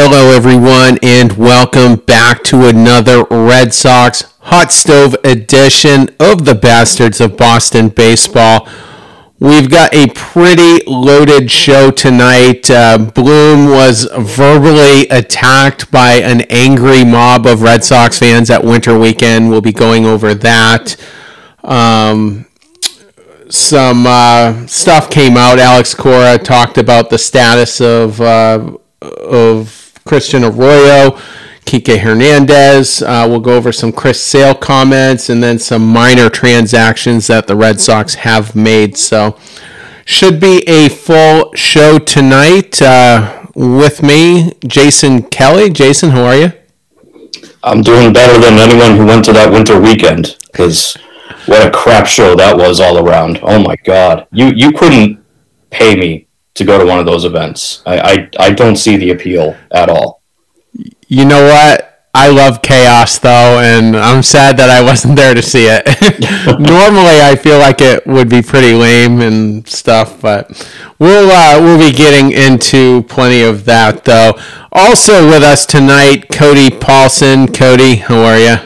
Hello, everyone, and welcome back to another Red Sox Hot Stove edition of the Bastards of Boston Baseball. We've got a pretty loaded show tonight. Uh, Bloom was verbally attacked by an angry mob of Red Sox fans at Winter Weekend. We'll be going over that. Um, some uh, stuff came out. Alex Cora talked about the status of uh, of Christian Arroyo, Kike Hernandez. Uh, we'll go over some Chris Sale comments and then some minor transactions that the Red Sox have made. So, should be a full show tonight. Uh, with me, Jason Kelly. Jason, how are you? I'm doing better than anyone who went to that winter weekend because what a crap show that was all around. Oh my god, you you couldn't pay me to go to one of those events. I, I, I don't see the appeal at all. You know what? I love chaos though, and I'm sad that I wasn't there to see it. Normally, I feel like it would be pretty lame and stuff, but we'll uh, we'll be getting into plenty of that though. Also with us tonight, Cody Paulson. Cody, how are you?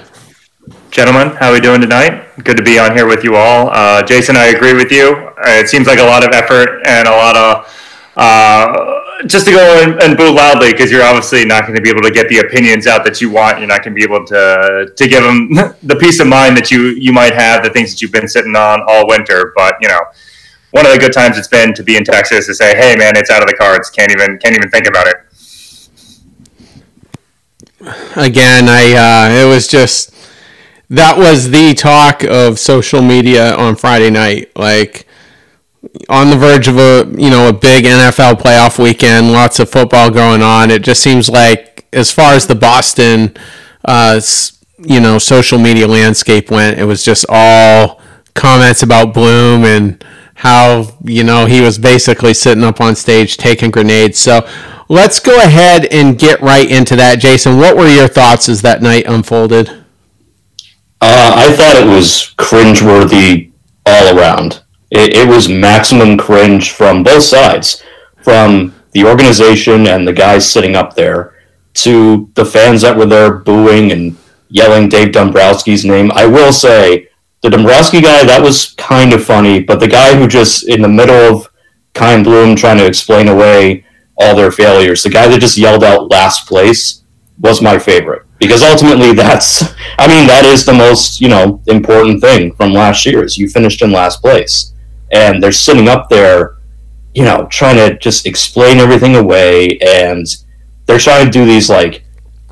Gentlemen, how are we doing tonight? Good to be on here with you all. Uh, Jason, I agree with you. It seems like a lot of effort and a lot of uh, just to go and, and boo loudly because you're obviously not going to be able to get the opinions out that you want. You're not going to be able to to give them the peace of mind that you you might have, the things that you've been sitting on all winter. But you know, one of the good times it's been to be in Texas to say, "Hey, man, it's out of the cards. Can't even can't even think about it." Again, I uh, it was just that was the talk of social media on Friday night, like on the verge of a you know a big NFL playoff weekend, lots of football going on. It just seems like as far as the Boston, uh, you know, social media landscape went, it was just all comments about Bloom and how you know he was basically sitting up on stage taking grenades. So let's go ahead and get right into that, Jason. What were your thoughts as that night unfolded? Uh, I thought it was cringeworthy all around. It, it was maximum cringe from both sides, from the organization and the guys sitting up there to the fans that were there booing and yelling Dave Dombrowski's name. I will say, the Dombrowski guy, that was kind of funny, but the guy who just, in the middle of Chaim Bloom trying to explain away all their failures, the guy that just yelled out last place was my favorite. Because ultimately, that's, I mean, that is the most, you know, important thing from last year is you finished in last place and they're sitting up there, you know, trying to just explain everything away, and they're trying to do these like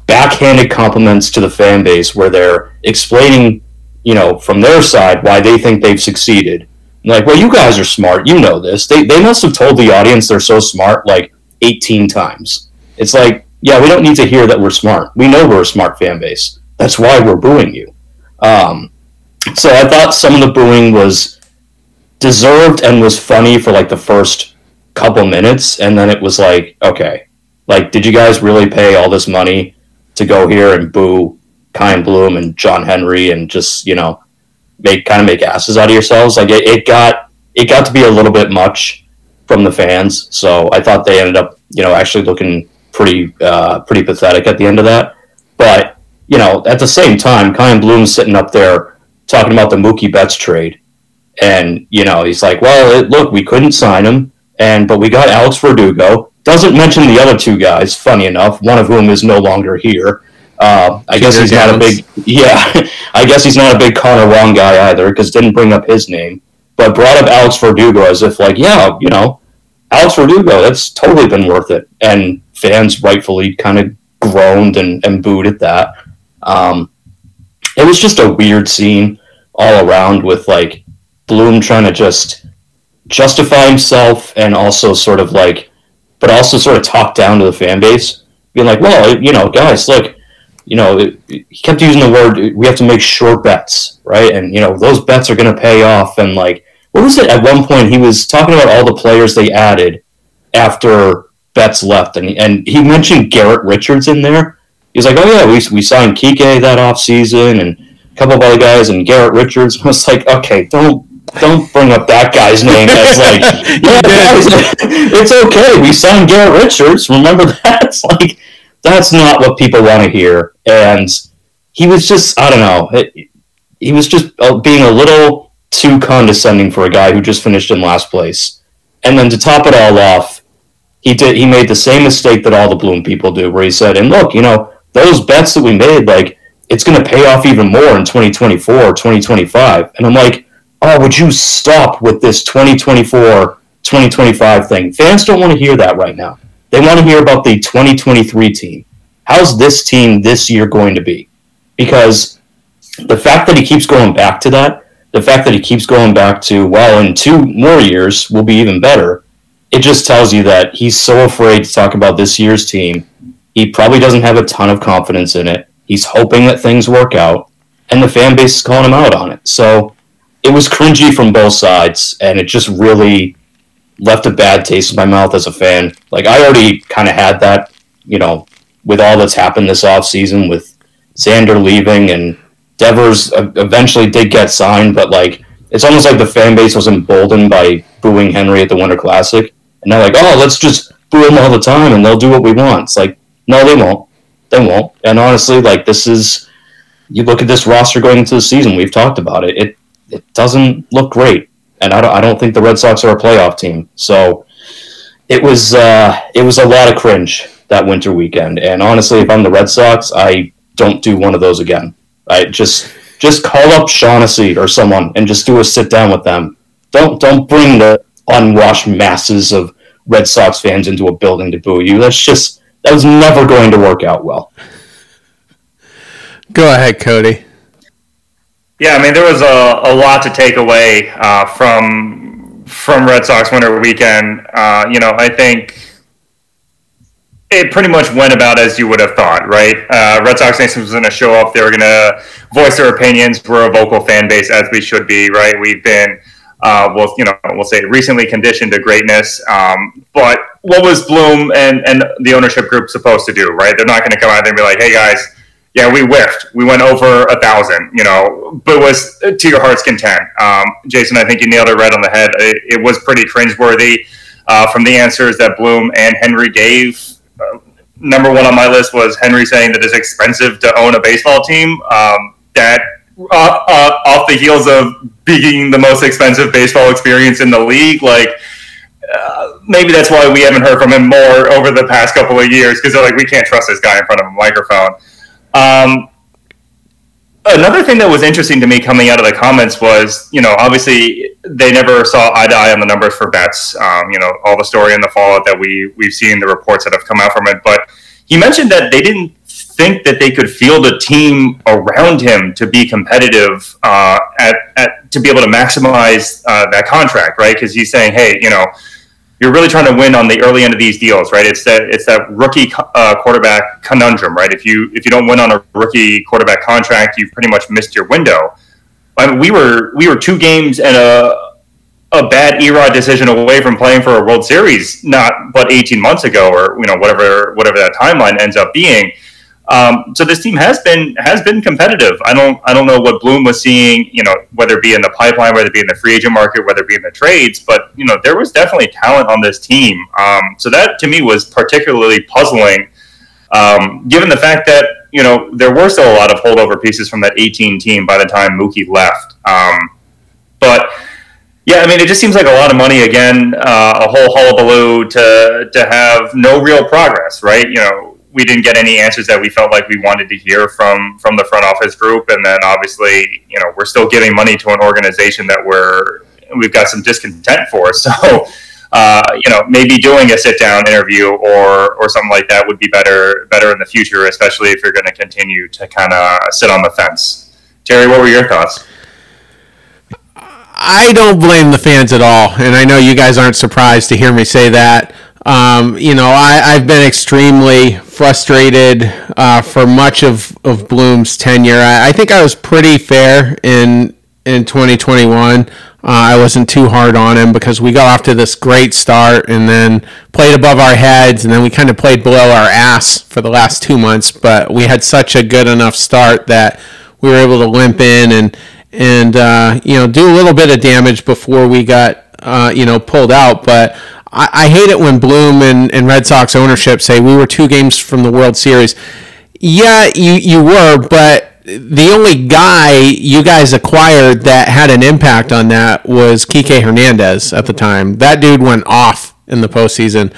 backhanded compliments to the fan base where they're explaining, you know, from their side why they think they've succeeded. like, well, you guys are smart. You know this. They, they must have told the audience they're so smart like 18 times. It's like, yeah, we don't need to hear that we're smart. We know we're a smart fan base. That's why we're booing you. Um, so I thought some of the booing was deserved and was funny for like the first couple minutes, and then it was like, okay, like, did you guys really pay all this money to go here and boo Chaim Bloom and John Henry and just you know make kind of make asses out of yourselves? Like, it, it got it got to be a little bit much from the fans, so I thought they ended up you know actually looking pretty uh, pretty pathetic at the end of that, but. You know, at the same time, Chaim Bloom's sitting up there talking about the Mookie Betts trade, and you know, he's like, "Well, it, look, we couldn't sign him, and but we got Alex Verdugo." Doesn't mention the other two guys. Funny enough, one of whom is no longer here. Uh, I guess he's not a big yeah. I guess he's not a big Connor Wong guy either because didn't bring up his name, but brought up Alex Verdugo as if like yeah, you know, Alex Verdugo. That's totally been worth it, and fans rightfully kind of groaned and, and booed at that. Um, it was just a weird scene all around with like Bloom trying to just justify himself and also sort of like, but also sort of talk down to the fan base, being like, well, you know, guys, look, you know, he kept using the word, we have to make short bets, right? And, you know, those bets are going to pay off. And like, what was it? At one point, he was talking about all the players they added after Betts left. And, and he mentioned Garrett Richards in there. He's like, oh, yeah, we, we signed Kike that off season and a couple of other guys and Garrett Richards. I was like, okay, don't don't bring up that guy's name as like, yeah, it's okay. We signed Garrett Richards. Remember that? It's like, that's not what people want to hear. And he was just, I don't know, it, he was just uh, being a little too condescending for a guy who just finished in last place. And then to top it all off, he did he made the same mistake that all the Bloom people do, where he said, "And look, you know, those bets that we made, like it's going to pay off even more in 2024 2025." And I'm like, "Oh, would you stop with this 2024 2025 thing?" Fans don't want to hear that right now. They want to hear about the 2023 team. How's this team this year going to be? Because the fact that he keeps going back to that, the fact that he keeps going back to, well, in two more years we'll be even better, it just tells you that he's so afraid to talk about this year's team. He probably doesn't have a ton of confidence in it. He's hoping that things work out, and the fan base is calling him out on it. So it was cringy from both sides, and it just really left a bad taste in my mouth as a fan. Like I already kind of had that, you know, with all that's happened this offseason with Xander leaving and Devers eventually did get signed, but like it's almost like the fan base was emboldened by booing Henry at the Winter Classic, and they're like, "Oh, let's just boo him all the time, and they'll do what we want." It's like, no, they won't. They won't. And honestly, like this is, you look at this roster going into the season. We've talked about it. It it doesn't look great, and I don't, I don't think the Red Sox are a playoff team. So it was uh, it was a lot of cringe that winter weekend. And honestly, if I'm the Red Sox, I don't do one of those again. I just just call up Shaughnessy or someone and just do a sit down with them. Don't don't bring the unwashed masses of Red Sox fans into a building to boo you. That's just that was never going to work out well. Go ahead, Cody. Yeah, I mean there was a, a lot to take away uh, from from Red Sox winter weekend. Uh, you know, I think it pretty much went about as you would have thought, right? Uh, Red Sox Nation was going to show up. They were going to voice their opinions. We're a vocal fan base, as we should be, right? We've been, uh, well, you know, we'll say recently conditioned to greatness. Um, but what was Bloom and, and the ownership group supposed to do, right? They're not going to come out there and be like, hey, guys, yeah, we whiffed. We went over a thousand, you know, but was to your heart's content. Um, Jason, I think you nailed it right on the head. It, it was pretty cringeworthy uh, from the answers that Bloom and Henry gave number one on my list was Henry saying that it's expensive to own a baseball team. Um, that uh, uh, off the heels of being the most expensive baseball experience in the league, like uh, maybe that's why we haven't heard from him more over the past couple of years because they're like we can't trust this guy in front of a microphone. Um, another thing that was interesting to me coming out of the comments was, you know, obviously they never saw eye to eye on the numbers for Betts. Um, you know, all the story and the fallout that we we've seen, the reports that have come out from it. But he mentioned that they didn't think that they could field a team around him to be competitive uh, at, at to be able to maximize uh, that contract, right? Because he's saying, hey, you know you're really trying to win on the early end of these deals, right? It's that it's that rookie uh, quarterback conundrum, right? If you if you don't win on a rookie quarterback contract, you've pretty much missed your window. I mean, we were we were two games and a a bad E-Rod decision away from playing for a World Series, not but 18 months ago, or you know whatever whatever that timeline ends up being. Um, so this team has been has been competitive. I don't I don't know what Bloom was seeing, you know, whether it be in the pipeline, whether it be in the free agent market, whether it be in the trades, but you know there was definitely talent on this team. Um, so that to me was particularly puzzling, um, given the fact that you know there were still a lot of holdover pieces from that 18 team by the time Mookie left. Um, but yeah, I mean, it just seems like a lot of money again, uh, a whole hullabaloo to to have no real progress, right? You know, we didn't get any answers that we felt like we wanted to hear from from the front office group. And then obviously you know we're still giving money to an organization that we're we've got some discontent for. So uh, you know maybe doing a sit down interview or or something like that would be better better in the future especially if you're going to continue to kind of sit on the fence. Terry what were your thoughts? I don't blame the fans at all, and I know you guys aren't surprised to hear me say that. Um, you know, I, I've been extremely frustrated uh, for much of, of Bloom's tenure. I, I, think I was pretty fair in in 2021. Uh, I wasn't too hard on him because we got off to this great start and then played above our heads and then we kind of played below our ass for the last two months. But we had such a good enough start that we were able to limp in and and uh, you know do a little bit of damage before we got uh, you know pulled out. But I, I hate it when Bloom and, and Red Sox ownership say we were two games from the World Series. Yeah, you, you were, but the only guy you guys acquired that had an impact on that was Kike Hernandez at the time. That dude went off in the postseason.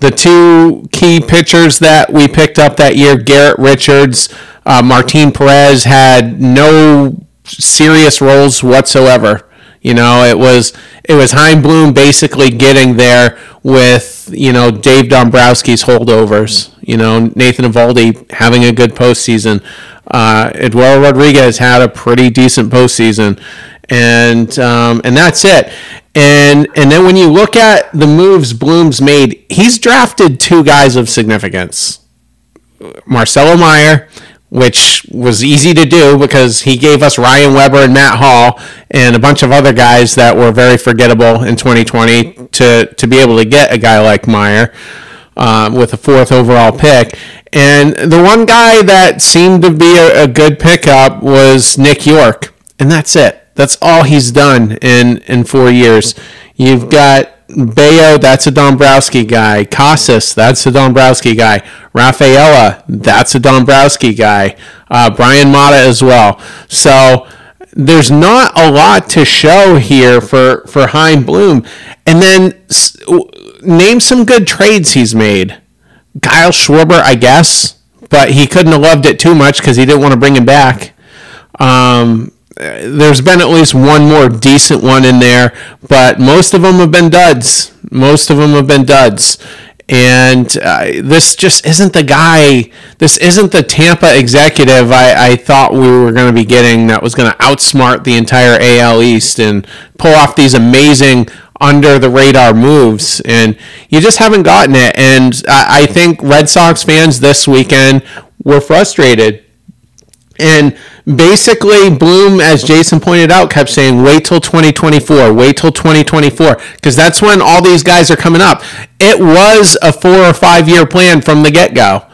The two key pitchers that we picked up that year, Garrett Richards, uh, Martin Perez, had no serious roles whatsoever. You know, it was it was Chaim Bloom basically getting there with you know Dave Dombrowski's holdovers. You know, Nathan Eovaldi having a good postseason. Uh, Eduardo Rodriguez had a pretty decent postseason, and um, and that's it. And and then when you look at the moves Bloom's made, he's drafted two guys of significance: Marcelo Mayer, which was easy to do because he gave us Ryan Weber and Matt Hall and a bunch of other guys that were very forgettable in 2020 to to be able to get a guy like Mayer. Um, with a fourth overall pick. And the one guy that seemed to be a, a, good pickup was Nick Yorke, And that's it. That's all he's done in, in four years. You've got Bello, that's a Dombrowski guy. Casas, that's a Dombrowski guy. Rafaela, that's a Dombrowski guy. Uh, Bryan Mata as well. So there's not a lot to show here for, for Chaim Bloom. And then name some good trades he's made. Kyle Schwarber, I guess, but he couldn't have loved it too much because he didn't want to bring him back. Um, there's been at least one more decent one in there, but most of them have been duds. Most of them have been duds. And uh, this just isn't the guy, this isn't the Tampa executive I, I thought we were going to be getting that was going to outsmart the entire AL East and pull off these amazing under the radar moves, and you just haven't gotten it. And I, I think Red Sox fans this weekend were frustrated. And basically, Bloom, as Jason pointed out, kept saying, wait till 2024, wait till 2024, because that's when all these guys are coming up. It was a four or five year plan from the get go.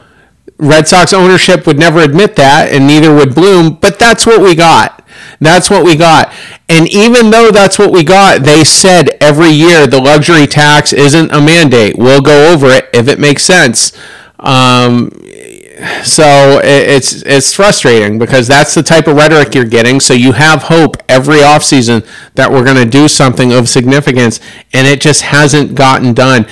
Red Sox ownership would never admit that, and neither would Bloom, but that's what we got. That's what we got. And even though that's what we got, they said every year the luxury tax isn't a mandate. We'll go over it if it makes sense. Um, so it's it's frustrating because that's the type of rhetoric you're getting. So you have hope every offseason that we're going to do something of significance, and it just hasn't gotten done.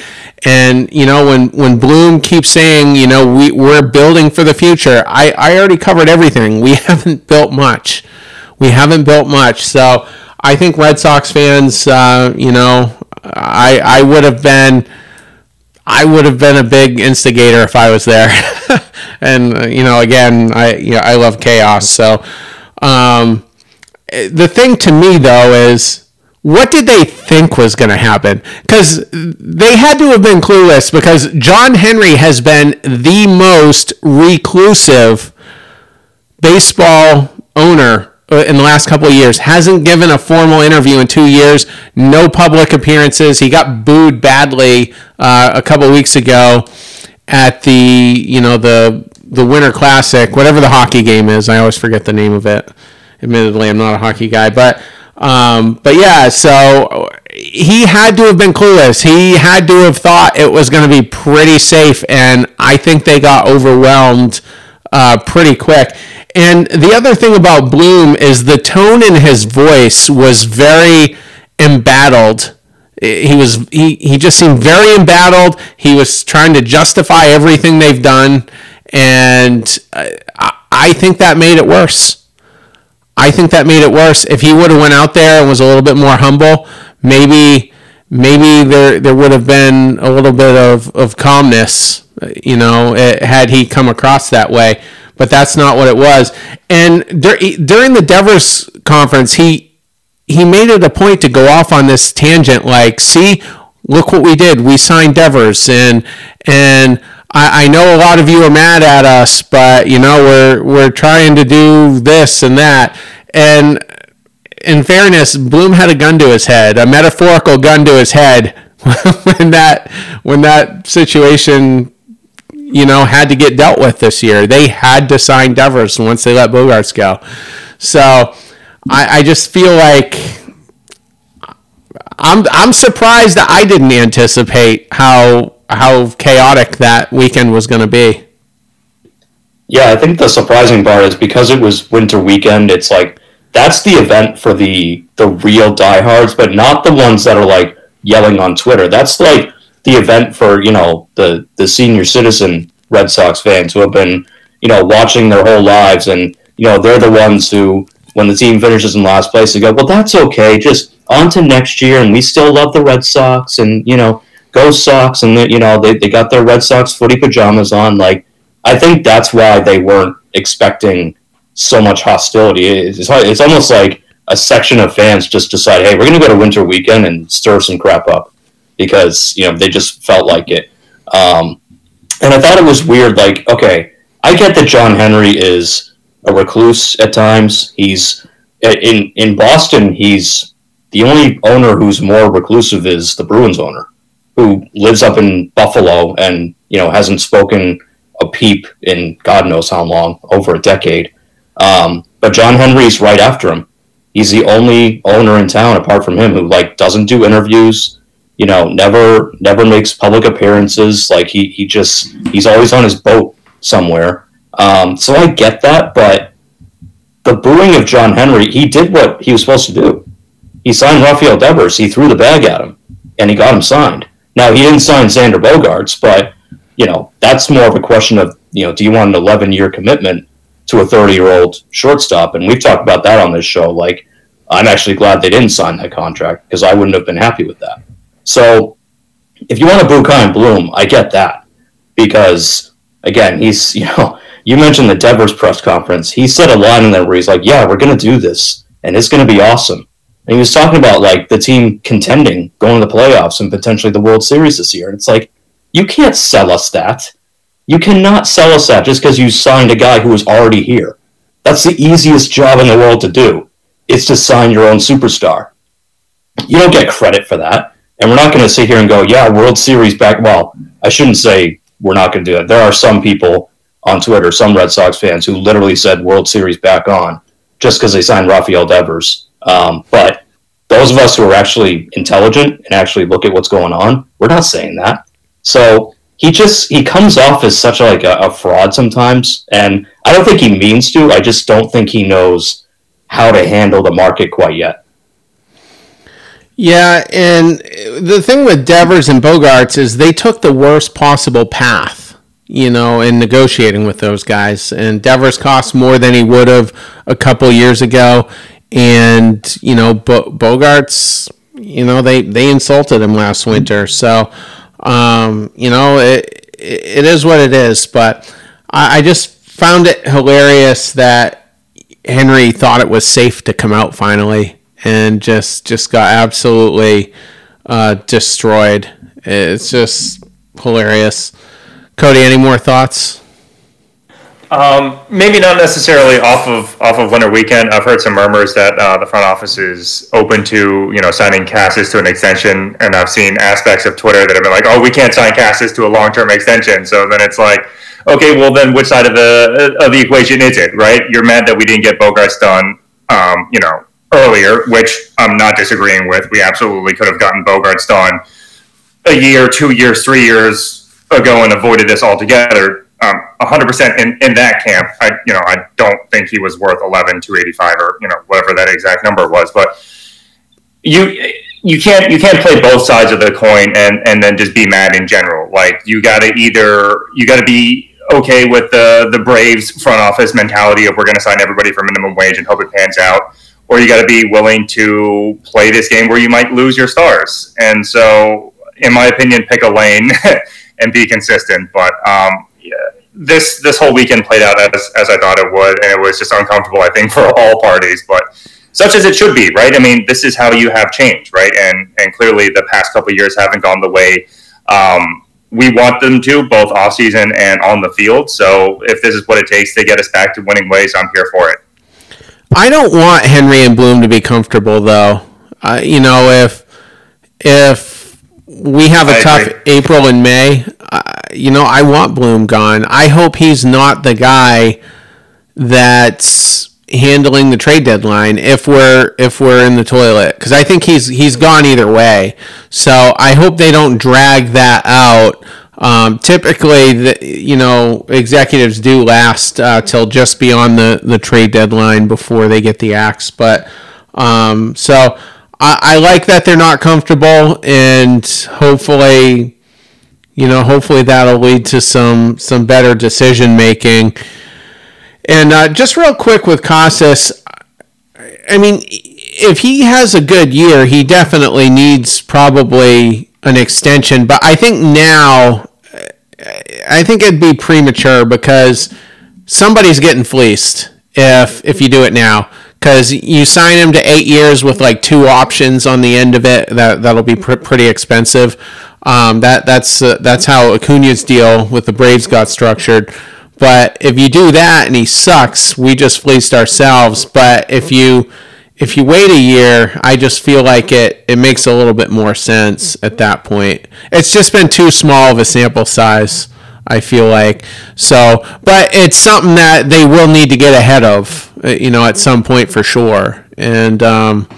And you know when when Bloom keeps saying, you know, we we're building for the future. I I already covered everything. We haven't built much we haven't built much. So I think Red Sox fans, uh, you know, I I would have been. I would have been a big instigator if I was there, and uh, you know, again, I you know, I love chaos. So, um, the thing to me though is, what did they think was going to happen? Because they had to have been clueless. Because John Henry has been the most reclusive baseball owner in the last couple of years. Hasn't given a formal interview in two years. No public appearances. He got booed badly uh, a couple weeks ago at the you know the the Winter Classic, whatever the hockey game is. I always forget the name of it. Admittedly, I'm not a hockey guy, but um, but yeah. So he had to have been clueless. He had to have thought it was going to be pretty safe, and I think they got overwhelmed uh, pretty quick. And the other thing about Bloom is the tone in his voice was very embattled. He was he, he just seemed very embattled. He was trying to justify everything they've done, and I, I think that made it worse. I think that made it worse. If he would have went out there and was a little bit more humble, maybe maybe there there would have been a little bit of, of calmness, you know, eh, had he come across that way but that's not what it was. And dur- during the Devers conference, he he made it a point to go off on this tangent, like, see, look what we did. We signed Devers, and and I, I know a lot of you are mad at us, but you know we're we're trying to do this and that. And in fairness, Bloom had a gun to his head, a metaphorical gun to his head when that when that situation you know, had to get dealt with this year. They had to sign Devers once they let Bogaerts go. So I, I just feel like I'm I'm surprised that I didn't anticipate how how chaotic that weekend was going to be. Yeah, I think the surprising part is because it was winter weekend. It's like that's the event for the the real diehards, but not the ones that are like yelling on Twitter. That's like the event for you know the the senior citizen Red Sox fans who have been you know watching their whole lives, and you know they're the ones who when the team finishes in last place, they go, well, that's okay, just on to next year, and we still love the Red Sox, and you know go Sox, and you know they they got their Red Sox footy pajamas on. Like I think that's why they weren't expecting so much hostility. It's, it's almost like a section of fans just decide, hey, we're going to go to winter weekend and stir some crap up because you know they just felt like it. Um, and I thought it was weird. Like, okay, I get that John Henry is a recluse at times. He's in in Boston. He's the only owner who's more reclusive is the Bruins owner, who lives up in Buffalo and you know hasn't spoken a peep in God knows how long, over a decade. Um, but John Henry's right after him. He's the only owner in town apart from him who like doesn't do interviews, you know, never never makes public appearances. Like he he just he's always on his boat somewhere. Um, so I get that, but the booing of John Henry, he did what he was supposed to do. He signed Rafael Devers. He threw the bag at him, and he got him signed. Now he didn't sign Xander Bogaerts, but you know that's more of a question of you know do you want an 11 year commitment to a 30 year old shortstop? And we've talked about that on this show. Like I'm actually glad they didn't sign that contract because I wouldn't have been happy with that. So if you want to boo Chaim Bloom, I get that because again, he's you know you mentioned the Devers press conference. He said a line in there where he's like, "Yeah, we're going to do this, and it's going to be awesome." And he was talking about like the team contending, going to the playoffs, and potentially the World Series this year. And it's like, you can't sell us that. You cannot sell us that just because you signed a guy who was already here. That's the easiest job in the world to do. It's to sign your own superstar. You don't get credit for that. And we're not going to sit here and go, yeah, World Series back. Well, I shouldn't say we're not going to do that. There are some people on Twitter, some Red Sox fans who literally said World Series back on just because they signed Rafael Devers. Um, but those of us who are actually intelligent and actually look at what's going on, we're not saying that. So he just he comes off as such like a, a fraud sometimes, and I don't think he means to. I just don't think he knows how to handle the market quite yet. Yeah, and the thing with Devers and Bogaerts is they took the worst possible path, you know, in negotiating with those guys. And Devers cost more than he would have a couple years ago, and you know, Bo- Bogaerts, you know, they they insulted him last winter, so. Um, you know, it, it is what it is. But I, I just found it hilarious that Henry thought it was safe to come out finally and just just got absolutely uh, destroyed. It's just hilarious. Cody, any more thoughts? Um, maybe not necessarily off of off of winter weekend. I've heard some murmurs that uh, the front office is open to you know signing Casas to an extension, and I've seen aspects of Twitter that have been like, "Oh, we can't sign Casas to a long term extension." So then it's like, okay, well then which side of the of the equation is it? Right? You're mad that we didn't get Bogaerts done, um, you know, earlier, which I'm not disagreeing with. We absolutely could have gotten Bogaerts done a year, two years, three years ago, and avoided this altogether um, 100% in, in that camp. I, you know, I don't think he was worth 11, 285 or, you know, whatever that exact number was, but you, you can't, you can't play both sides of the coin and, and then just be mad in general. Like you got to either, you got to be okay with the, the Braves front office mentality of we're going to sign everybody for minimum wage and hope it pans out. Or you got to be willing to play this game where you might lose your stars. And so, in my opinion, pick a lane and be consistent. But um, this this whole weekend played out as, as I thought it would, and it was just uncomfortable, I think, for all parties. But such as it should be, right? I mean, this is how you have change, right? And and clearly, the past couple years haven't gone the way um, we want them to, both off season and on the field. So, if this is what it takes to get us back to winning ways, I'm here for it. I don't want Henry and Bloom to be comfortable, though. Uh, you know, if if we have a I tough agree. April and May, you know, I want Bloom gone. I hope he's not the guy that's handling the trade deadline if we're if we're in the toilet because I think he's he's gone either way. So I hope they don't drag that out. Um, typically, the, you know, executives do last uh, till just beyond the, the trade deadline before they get the axe. But um, so I, I like that they're not comfortable, and hopefully, you know, hopefully that'll lead to some some better decision making. And uh, just real quick with Casas, I mean, if he has a good year, he definitely needs probably an extension. But I think now, I think it'd be premature because somebody's getting fleeced if if you do it now. Because you sign him to eight years with like two options on the end of it, that that'll be pr- pretty expensive. Um, that that's uh, that's how Acuna's deal with the Braves got structured. But if you do that and he sucks, we just fleeced ourselves. But if you if you wait a year, I just feel like it it makes a little bit more sense at that point. It's just been too small of a sample size. I feel like so, but it's something that they will need to get ahead of, uh, you know, at some point for sure. And um,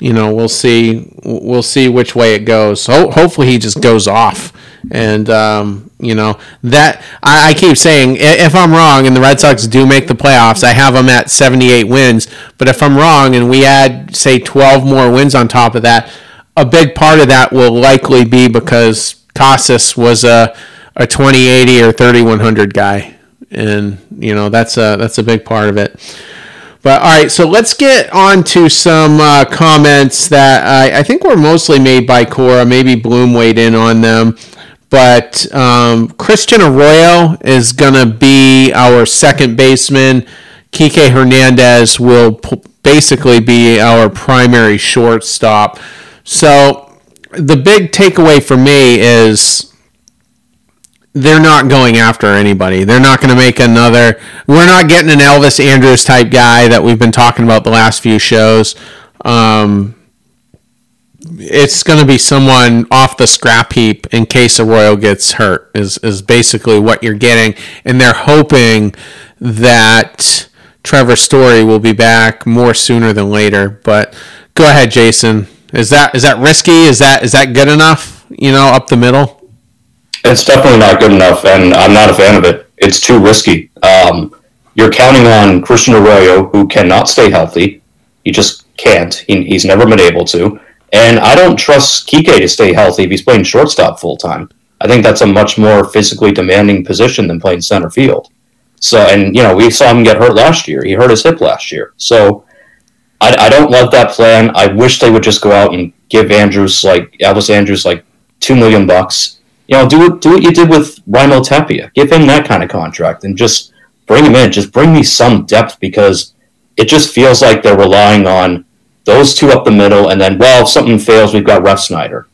you know, we'll see. We'll see which way it goes. So hopefully, he just goes off and um, you know that I, I, keep saying if I'm wrong and the Red Sox do make the playoffs, I have them at 78 wins. But if I'm wrong and we add say 12 more wins on top of that, a big part of that will likely be because Casas was a a 2080 or 3100 guy, and you know that's a that's a big part of it. But all right, so let's get on to some uh, comments that I, I, think were mostly made by Cora. Maybe Bloom weighed in on them. But um, Christian Arroyo is going to be our second baseman. Kike Hernandez will p- basically be our primary shortstop. So the big takeaway for me is they're not going after anybody. They're not going to make another. We're not getting an Elvis Andrus type guy that we've been talking about the last few shows. Um, it's going to be someone off the scrap heap in case Arroyo gets hurt is is basically what you're getting. And they're hoping that Trevor Story will be back more sooner than later. But go ahead Jason. Is that is that risky? Is that is that good enough you know up the middle? It's definitely not good enough and I'm not a fan of it. It's too risky. Um, you're counting on Christian Arroyo who cannot stay healthy. He just can't. He, he's never been able to and I don't trust Kike to stay healthy if he's playing shortstop full time. I think that's a much more physically demanding position than playing center field. So, and you know, we saw him get hurt last year. He hurt his hip last year. So, I, I don't love that plan. I wish they would just go out and give Andrus like Elvis Andrus like two million bucks. You know, do do what you did with Raimel Tapia. Give him that kind of contract and just bring him in. Just bring me some depth because it just feels like they're relying on those two up the middle, and then, well, if something fails, we've got Refsnyder.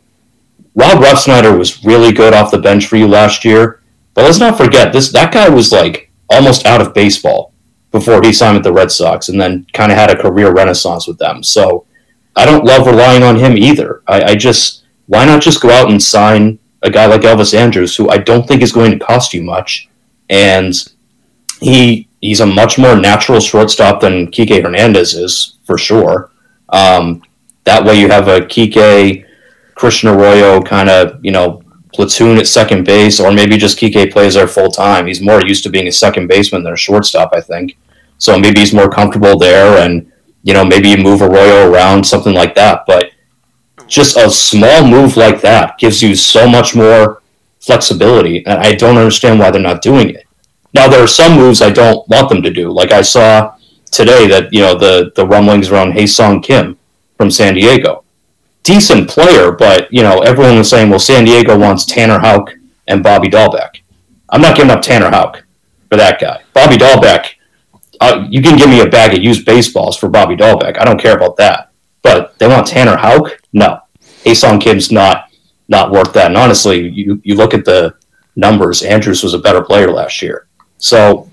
Rob Refsnyder was really good off the bench for you last year, but let's not forget this. That guy was like almost out of baseball before he signed with the Red Sox, and then kind of had a career renaissance with them. So I don't love relying on him either. I, I just why not just go out and sign a guy like Elvis Andrus, who I don't think is going to cost you much, and he he's a much more natural shortstop than Kike Hernandez is for sure. Um, that way you have a Kike, Christian Arroyo kind of, you know, platoon at second base, or maybe just Kike plays there full time. He's more used to being a second baseman than a shortstop, I think. So maybe he's more comfortable there, and you know maybe you move Arroyo around, something like that. But just a small move like that gives you so much more flexibility, and I don't understand why they're not doing it. Now there are some moves I don't want them to do, like I saw today that you know the the rumblings around Ha-Seong Kim from San Diego, decent player, but you know everyone was saying, well, San Diego wants Tanner Houck and Bobby Dalbec. I'm not giving up Tanner Houck for that guy. Bobby Dalbec, uh, you can give me a bag of used baseballs for Bobby Dalbec. I don't care about that. But they want Tanner Houck? No. Ha-Seong Kim's not not worth that. And honestly, you you look at the numbers. Andrus was a better player last year. So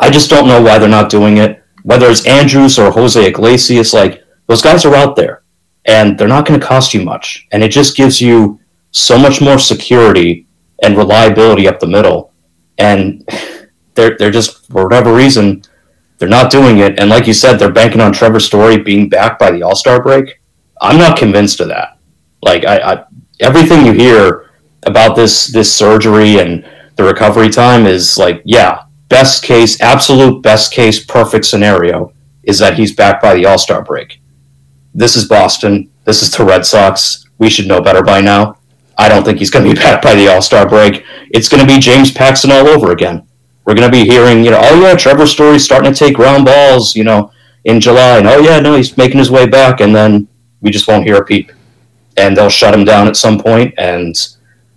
I just don't know why they're not doing it whether it's Andrus or Jose Iglesias, like those guys are out there and they're not going to cost you much. And it just gives you so much more security and reliability up the middle. And they're, they're just, for whatever reason, They're not doing it, and like you said, they're banking on Trevor Story being back by the All Star break. I'm not convinced of that. Like I, I, everything you hear about this this surgery and the recovery time is like, yeah, best case, absolute best case, perfect scenario is that he's back by the All Star break. This is Boston. This is the Red Sox. We should know better by now. I don't think he's going to be back by the All Star break. It's going to be James Paxton all over again. We're going to be hearing, you know, oh yeah, Trevor Story's starting to take ground balls, you know, in July, and oh yeah, no, he's making his way back, and then we just won't hear a peep, and they'll shut him down at some point, and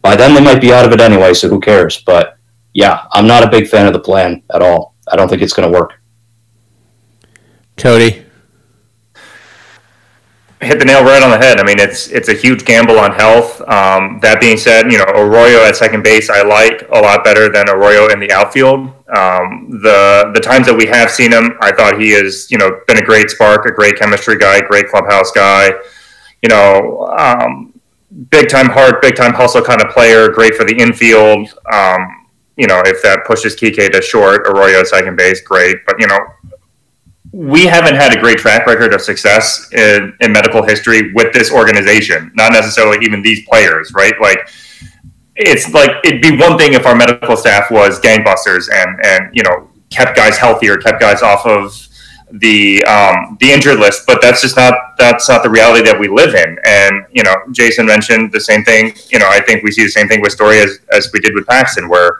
by then they might be out of it anyway, so who cares? But yeah, I'm not a big fan of the plan at all. I don't think it's going to work. Cody hit the nail right on the head. I mean, it's it's a huge gamble on health. Um, that being said, you know, Arroyo at second base I like a lot better than Arroyo in the outfield. Um, the the times that we have seen him, I thought he has you know been a great spark, a great chemistry guy, great clubhouse guy. You know, um, big time heart, big time hustle kind of player, great for the infield. Um, you know, if that pushes Kike to short, Arroyo second base, great. But you know, we haven't had a great track record of success in, in medical history with this organization, not necessarily even these players, right? Like, it's like it'd be one thing if our medical staff was gangbusters and and you know kept guys healthier, kept guys off of the um, the injured list, but that's just not that's not the reality that we live in. And you know, Jason mentioned the same thing. You know, I think we see the same thing with Story as as we did with Paxton, where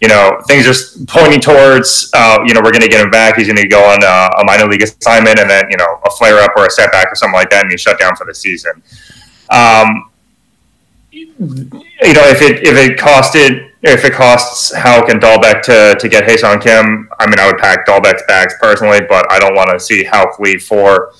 you know, things are pointing towards, uh, you know, we're going to get him back. He's going to go on a, a, minor league assignment and then, you know, a flare up or a setback or something like that, and he's shut down for the season. Um, you know, if it if it costed if it costs Houck and Dalbec to to get Ha-Seong Kim, I mean, I would pack Dalbec's bags personally, but I don't want to see Houck leave for,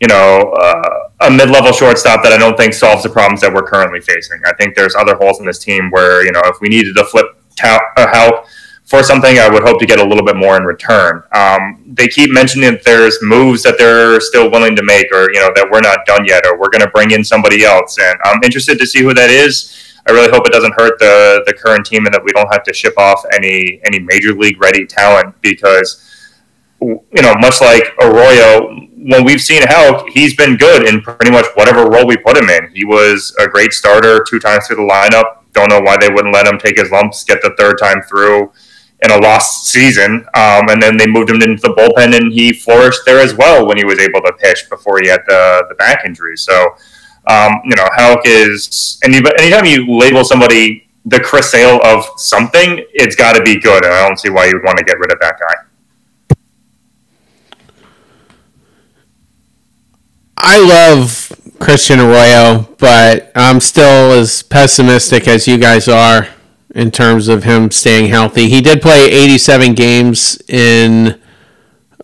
you know, uh, a mid level shortstop that I don't think solves the problems that we're currently facing. I think there's other holes in this team where you know if we needed to flip Houck for something I would hope to get a little bit more in return. Um, they keep mentioning that there's moves that they're still willing to make, or you know that we're not done yet, or we're going to bring in somebody else. And I'm interested to see who that is. I really hope it doesn't hurt the the current team, and that we don't have to ship off any any major league ready talent because you know, much like Arroyo, when we've seen Houck, he's been good in pretty much whatever role we put him in. He was a great starter two times through the lineup don't know why they wouldn't let him take his lumps, get the third time through in a lost season. Um, and then they moved him into the bullpen, and he flourished there as well when he was able to pitch before he had the, the back injury. So, um, you know, Houck is, and anytime you label somebody the Chris Sale of something, it's got to be good. And I don't see why you would want to get rid of that guy. I love Christian Arroyo, but I'm still as pessimistic as you guys are in terms of him staying healthy. He did play 87 games in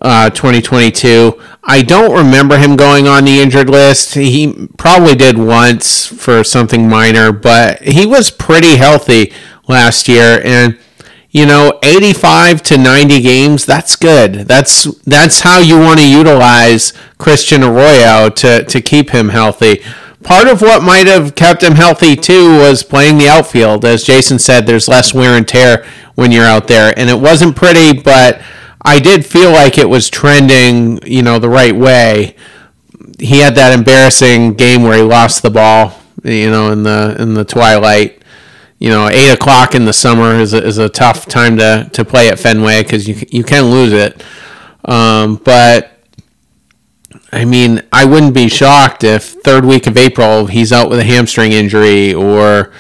uh, 2022. I don't remember him going on the injured list. He probably did once for something minor, but he was pretty healthy last year and you know 85 to 90 games that's good. That's that's how you want to utilize christian arroyo to to keep him healthy. Part of what might have kept him healthy too was playing the outfield. As jason said there's less wear and tear when you're out there. And it wasn't pretty but i did feel like it was trending you know the right way. He had that embarrassing game where he lost the ball you know in the in the twilight you know, eight o'clock in the summer is a, is a tough time to, to play at Fenway because you you can lose it. Um, but I mean, I wouldn't be shocked if third week of April he's out with a hamstring injury or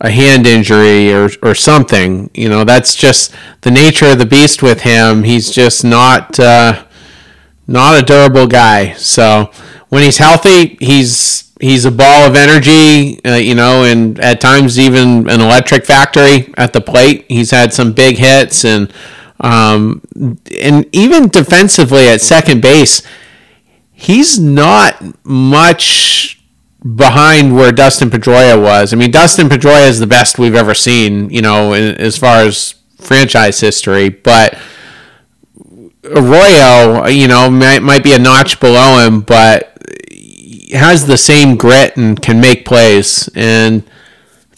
a hand injury or or something. You know, that's just the nature of the beast with him. He's just not uh, not a durable guy. So when he's healthy, he's he's a ball of energy, uh, you know, and at times even an electric factory at the plate. He's had some big hits and um, and even defensively at second base, he's not much behind where Dustin Pedroia was. I mean, Dustin Pedroia is the best we've ever seen, you know, in, as far as franchise history, but Arroyo, you know, might, might be a notch below him, but has the same grit and can make plays and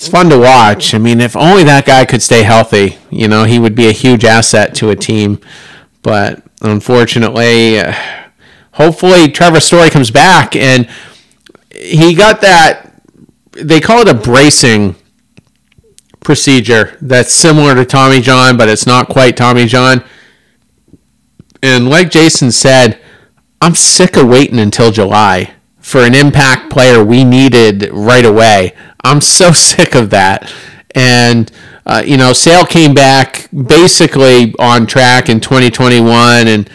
it's fun to watch. I mean, if only that guy could stay healthy, you know, he would be a huge asset to a team. But unfortunately, hopefully Trevor Story comes back and he got that. They call it a bracing procedure that's similar to Tommy John, but it's not quite Tommy John. And like Jason said, I'm sick of waiting until July for an impact player we needed right away. I'm so sick of that. And, uh, you know, Sale came back basically on track in 2021 and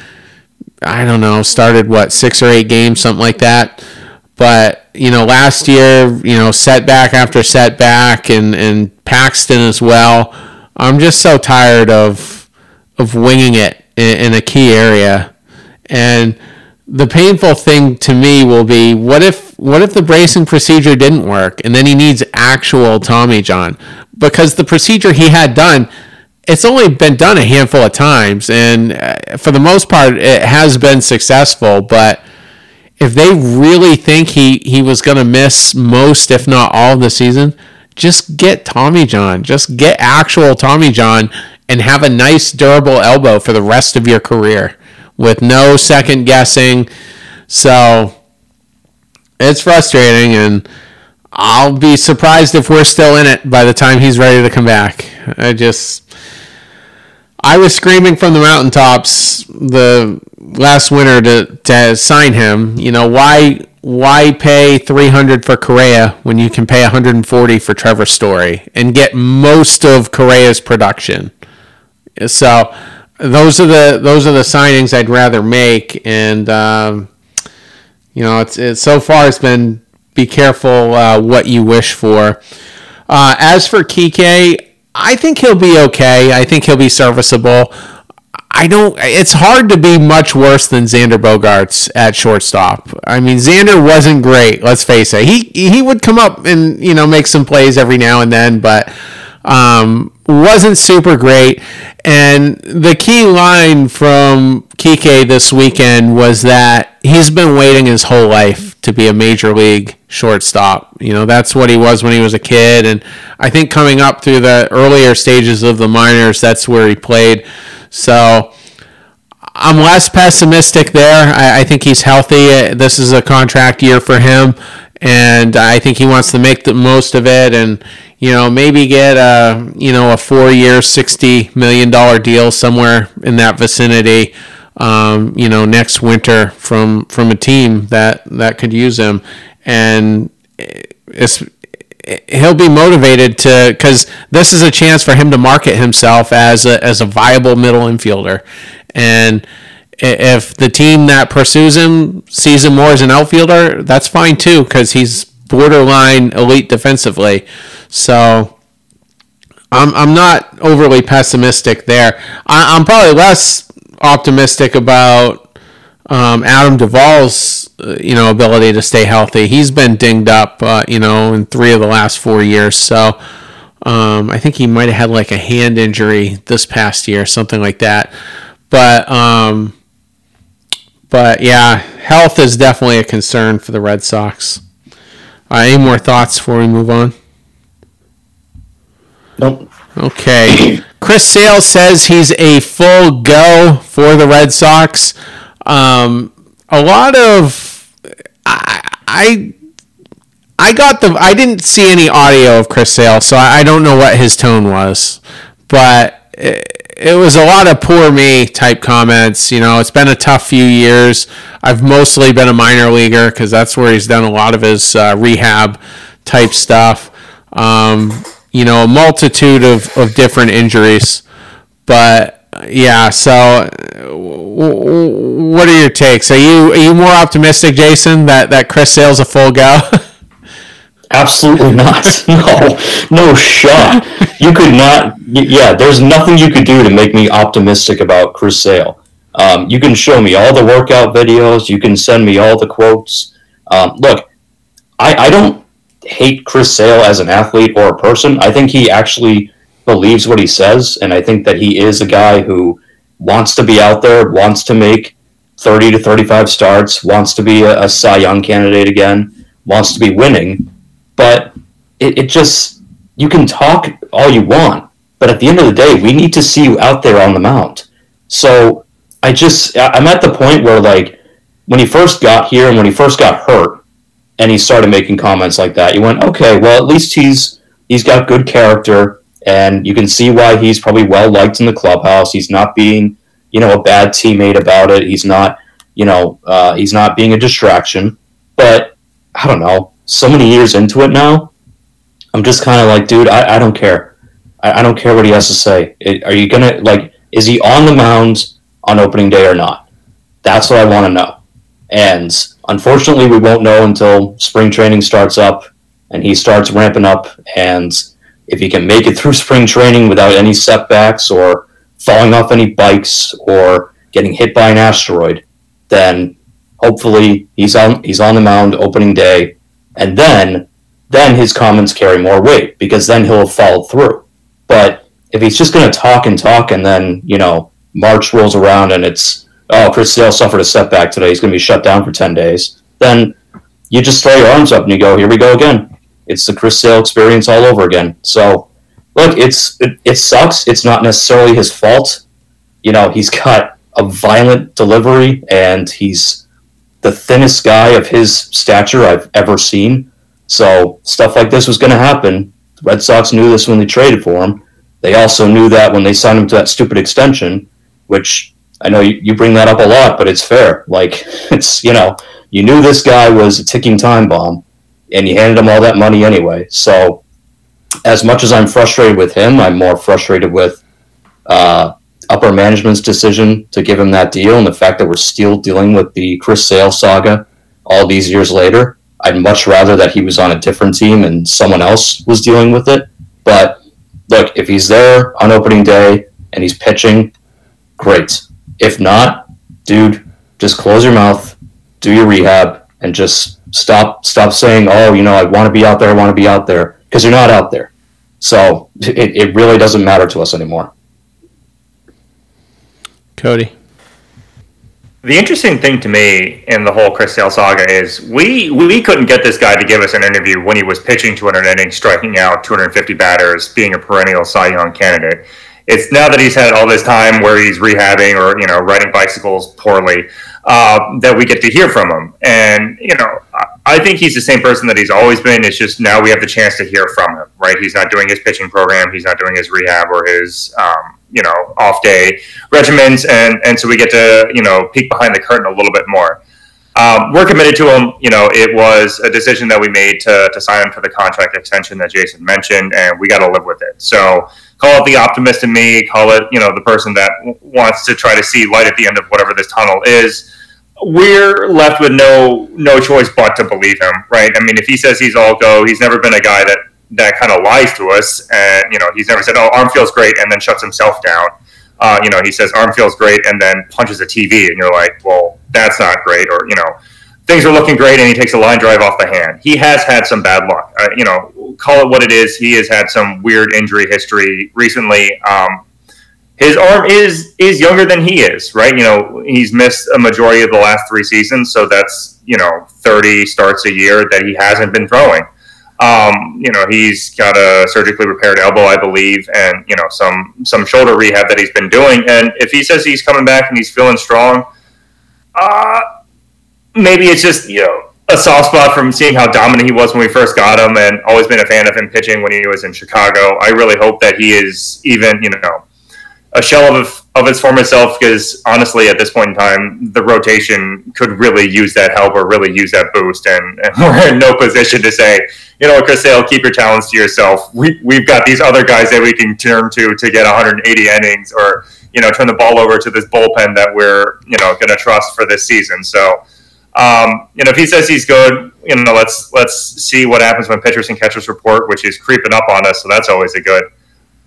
I don't know, started what, six or eight games, something like that. But, you know, last year, you know, setback after setback and, and Paxton as well. I'm just so tired of of winging it in, in a key area. And the painful thing to me will be what if what if the bracing procedure didn't work and then he needs actual Tommy John? Because the procedure he had done it's only been done a handful of times and uh, for the most part it has been successful but if they really think he he was going to miss most if not all of the season just get Tommy John. Just get actual Tommy John and have a nice durable elbow for the rest of your career with no second guessing. So it's frustrating, and I'll be surprised if we're still in it by the time he's ready to come back. I just. I was screaming from the mountaintops the last winter to, to sign him. You know, why why pay 300 for Correa when you can pay 140 for Trevor Story and get most of Correa's production? So those are the those are the signings I'd rather make, and um, you know, it's, it's so far it's been be careful uh, what you wish for. Uh, as for Kike, I think he'll be okay. I think he'll be serviceable. I don't. It's hard to be much worse than Xander Bogaerts at shortstop. I mean, Xander wasn't great. Let's face it. He he would come up and you know make some plays every now and then, but um, wasn't super great. And the key line from Kike this weekend was that he's been waiting his whole life to be a major league shortstop. You know, that's what he was when he was a kid. And I think coming up through the earlier stages of the minors, that's where he played. So I'm less pessimistic there. I, I think he's healthy. This is a contract year for him. And I think he wants to make the most of it. And, you know, maybe get a you know a four-year, sixty million dollar deal somewhere in that vicinity. Um, you know, next winter from from a team that that could use him, and it's he'll be motivated to because this is a chance for him to market himself as a as a viable middle infielder, and if the team that pursues him sees him more as an outfielder, that's fine too because he's borderline elite defensively. So I'm, I'm not overly pessimistic there. I, am probably less optimistic about um, Adam Duvall's uh, you know ability to stay healthy. He's been dinged up uh, you know in three of the last four years. So um, I think he might have had like a hand injury this past year, something like that. But um, but yeah, health is definitely a concern for the Red Sox. Uh, any more thoughts before we move on? Nope. Okay. Chris Sale says he's a full go for the Red Sox. Um, a lot of I, I I got the I didn't see any audio of Chris Sale, so I, I don't know what his tone was, but it, was a lot of poor me type comments. You know, it's been a tough few years. I've mostly been a minor leaguer because that's where he's done a lot of his uh, rehab type stuff. Um, you know, a multitude of, of different injuries. But yeah, so what are your takes? Are you are you more optimistic, Jason, that, that Chris Sale's a full go? Absolutely not. No, no shot. You could not. Yeah, there's nothing you could do to make me optimistic about Chris Sale. Um, you can show me all the workout videos. You can send me all the quotes. Um, look, I, I don't hate Chris Sale as an athlete or a person. I think he actually believes what he says, and I think that he is a guy who wants to be out there, wants to make 30 to 35 starts, wants to be a, a Cy Young candidate again, wants to be winning. But it, it just, you can talk all you want, but at the end of the day, we need to see you out there on the mound. So I just I'm at the point where like when he first got here and when he first got hurt and he started making comments like that, you went, okay, well at least he's he's got good character and you can see why he's probably well liked in the clubhouse. He's not being you know a bad teammate about it. He's not you know uh, he's not being a distraction. But I don't know. So many years into it now, I'm just kind of like, dude, I, I don't care. I, I don't care what he has to say. It, are you gonna like? Is he on the mound on opening day or not? That's what I want to know. And unfortunately, we won't know until spring training starts up and he starts ramping up. And if he can make it through spring training without any setbacks or falling off any bikes or getting hit by an asteroid, then hopefully he's on he's on the mound opening day, and then then his comments carry more weight because then he'll follow through. But if he's just going to talk and talk, and then you know March rolls around and it's oh Chris Sale suffered a setback today, he's going to be shut down for ten days, then you just throw your arms up and you go, here we go again. It's the Chris Sale experience all over again. So look, it's it, it sucks. It's not necessarily his fault. You know, he's got a violent delivery and he's the thinnest guy of his stature I've ever seen. So stuff like this was going to happen. The Red Sox knew this when they traded for him. They also knew that when they signed him to that stupid extension, which I know you, you bring that up a lot, but it's fair. Like it's you know you knew this guy was a ticking time bomb, and you handed him all that money anyway. So as much as I'm frustrated with him, I'm more frustrated with uh, upper management's decision to give him that deal and the fact that we're still dealing with the Chris Sale saga all these years later. I'd much rather that he was on a different team and someone else was dealing with it. But look, if he's there on opening day and he's pitching, great. If not, dude, just close your mouth, do your rehab, and just stop stop saying, "Oh, you know, I want to be out there, I want to be out there," because you're not out there. So it, it really doesn't matter to us anymore. Cody. The interesting thing to me in the whole Chris Sale saga is we we couldn't get this guy to give us an interview when he was pitching 200 innings, striking out 250 batters, being a perennial Cy Young candidate. It's now that he's had all this time where he's rehabbing or you know riding bicycles poorly uh, that we get to hear from him. And you know, I think he's the same person that he's always been. It's just now we have the chance to hear from him. Right? He's not doing his pitching program. He's not doing his rehab or his um, you know off day regimens, and and so we get to you know peek behind the curtain a little bit more. Um, we're committed to him. You know, it was a decision that we made to, to sign him for the contract extension that Jason mentioned, and we got to live with it. So call it the optimist in me, call it you know the person that wants to try to see light at the end of whatever this tunnel is. We're left with no no choice but to believe him, right? I mean, if he says he's all go, he's never been a guy that that kind of lies to us, and you know, he's never said, "Oh, arm feels great," and then shuts himself down. Uh, you know, he says arm feels great, and then punches a TV, and you're like, "Well, that's not great," or you know, things are looking great, and he takes a line drive off the hand. He has had some bad luck. Uh, you know, call it what it is. He has had some weird injury history recently. Um, his arm is is younger than he is, right? You know, he's missed a majority of the last three seasons, so that's you know 30 starts a year that he hasn't been throwing. Um, you know, he's got a surgically repaired elbow, I believe, and you know some some shoulder rehab that he's been doing. And if he says he's coming back and he's feeling strong, uh, maybe it's just you know a soft spot from seeing how dominant he was when we first got him, and always been a fan of him pitching when he was in Chicago. I really hope that he is even you know a shell of of its former self because honestly at this point in time the rotation could really use that help or really use that boost and, and we're in no position to say you know chris sale keep your talents to yourself. We, we've got these other guys that we can turn to to get 180 innings or you know turn the ball over to this bullpen that we're you know going to trust for this season. So um, you know if he says he's good you know let's let's see what happens when pitchers and catchers report which is creeping up on us so that's always a good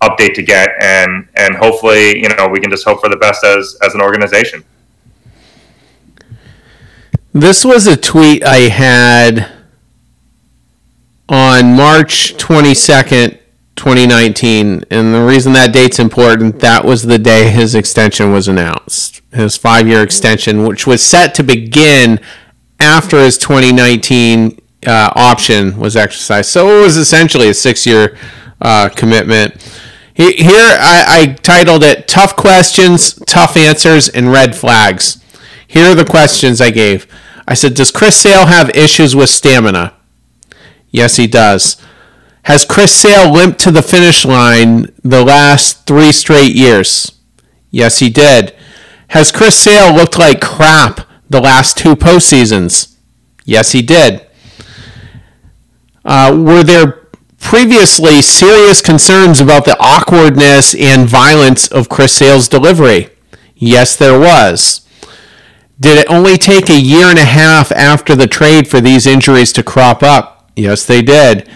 update to get, and and hopefully, you know, we can just hope for the best as as an organization. This was a tweet I had on March 22nd, 2019. And the reason that date's important, that was the day his extension was announced. His five year extension, which was set to begin after his 2019 uh, option was exercised. So it was essentially a six year uh, commitment Here, I, I titled it Tough Questions, Tough Answers, and Red Flags. Here are the questions I gave. I said, Does Chris Sale have issues with stamina? Yes, he does. Has Chris Sale limped to the finish line the last three straight years? Yes, he did. Has Chris Sale looked like crap the last two postseasons? Yes, he did. Uh, were there previously serious concerns about the awkwardness and violence of Chris Sale's delivery? Yes, there was. Did it only take a year and a half after the trade for these injuries to crop up? Yes, they did.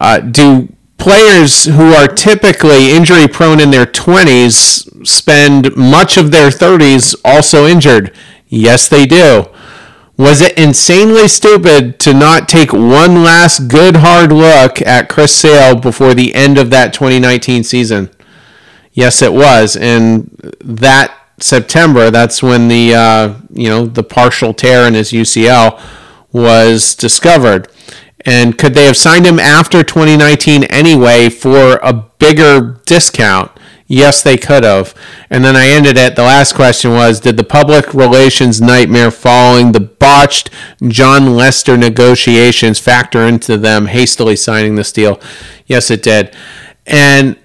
Uh, do players who are typically injury prone in their 20s spend much of their 30s also injured? Yes, they do. Was it insanely stupid to not take one last good hard look at Chris Sale before the end of that 2019 season? Yes, it was. And that September, that's when the uh, you know the partial tear in his UCL was discovered. And could they have signed him after 2019 anyway for a bigger discount? Yes, they could have. And then I ended it. The last question was Did the public relations nightmare following the botched Jon Lester negotiations factor into them hastily signing this deal? Yes, it did. And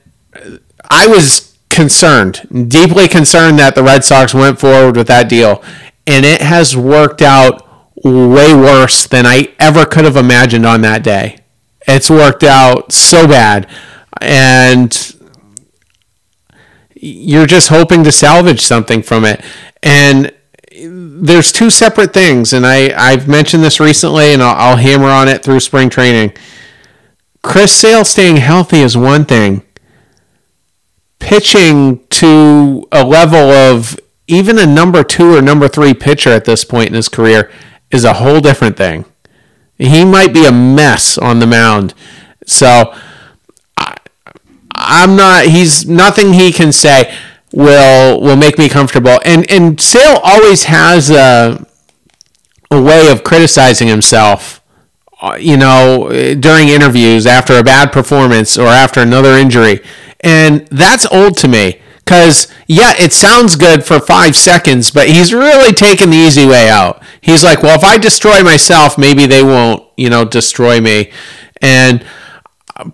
I was concerned, deeply concerned that the Red Sox went forward with that deal. And it has worked out way worse than I ever could have imagined on that day. It's worked out so bad. And you're just hoping to salvage something from it. And there's two separate things, and I, I've mentioned this recently, and I'll, I'll hammer on it through spring training. Chris Sale staying healthy is one thing. Pitching to a level of even a number two or number three pitcher at this point in his career is a whole different thing. He might be a mess on the mound. So I'm not. He's nothing he can say will will make me comfortable. And and Sale always has a a way of criticizing himself. Uh, you know, during interviews after a bad performance or after another injury, and that's old to me. Because, yeah, it sounds good for five seconds, but he's really taking the easy way out. He's like, well, if I destroy myself, maybe they won't, you know, destroy me. And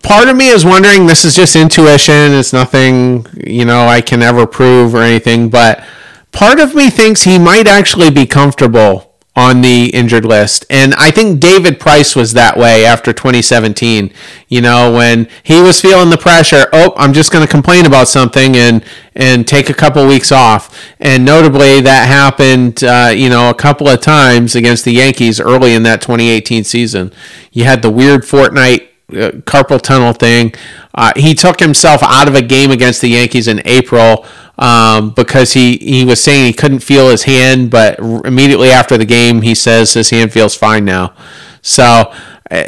part of me is wondering this is just intuition it's nothing you know i can ever prove or anything but part of me thinks he might actually be comfortable on the injured list. And i think david price was that way after 2017 you know when he was feeling the pressure oh i'm just going to complain about something and and take a couple weeks off. And notably that happened uh, you know a couple of times against the yankees early in that 2018 season. You had the weird Fortnite uh, carpal tunnel thing. Uh, he took himself out of a game against the Yankees in April um, because he, he was saying he couldn't feel his hand, but immediately after the game, he says his hand feels fine now. So uh,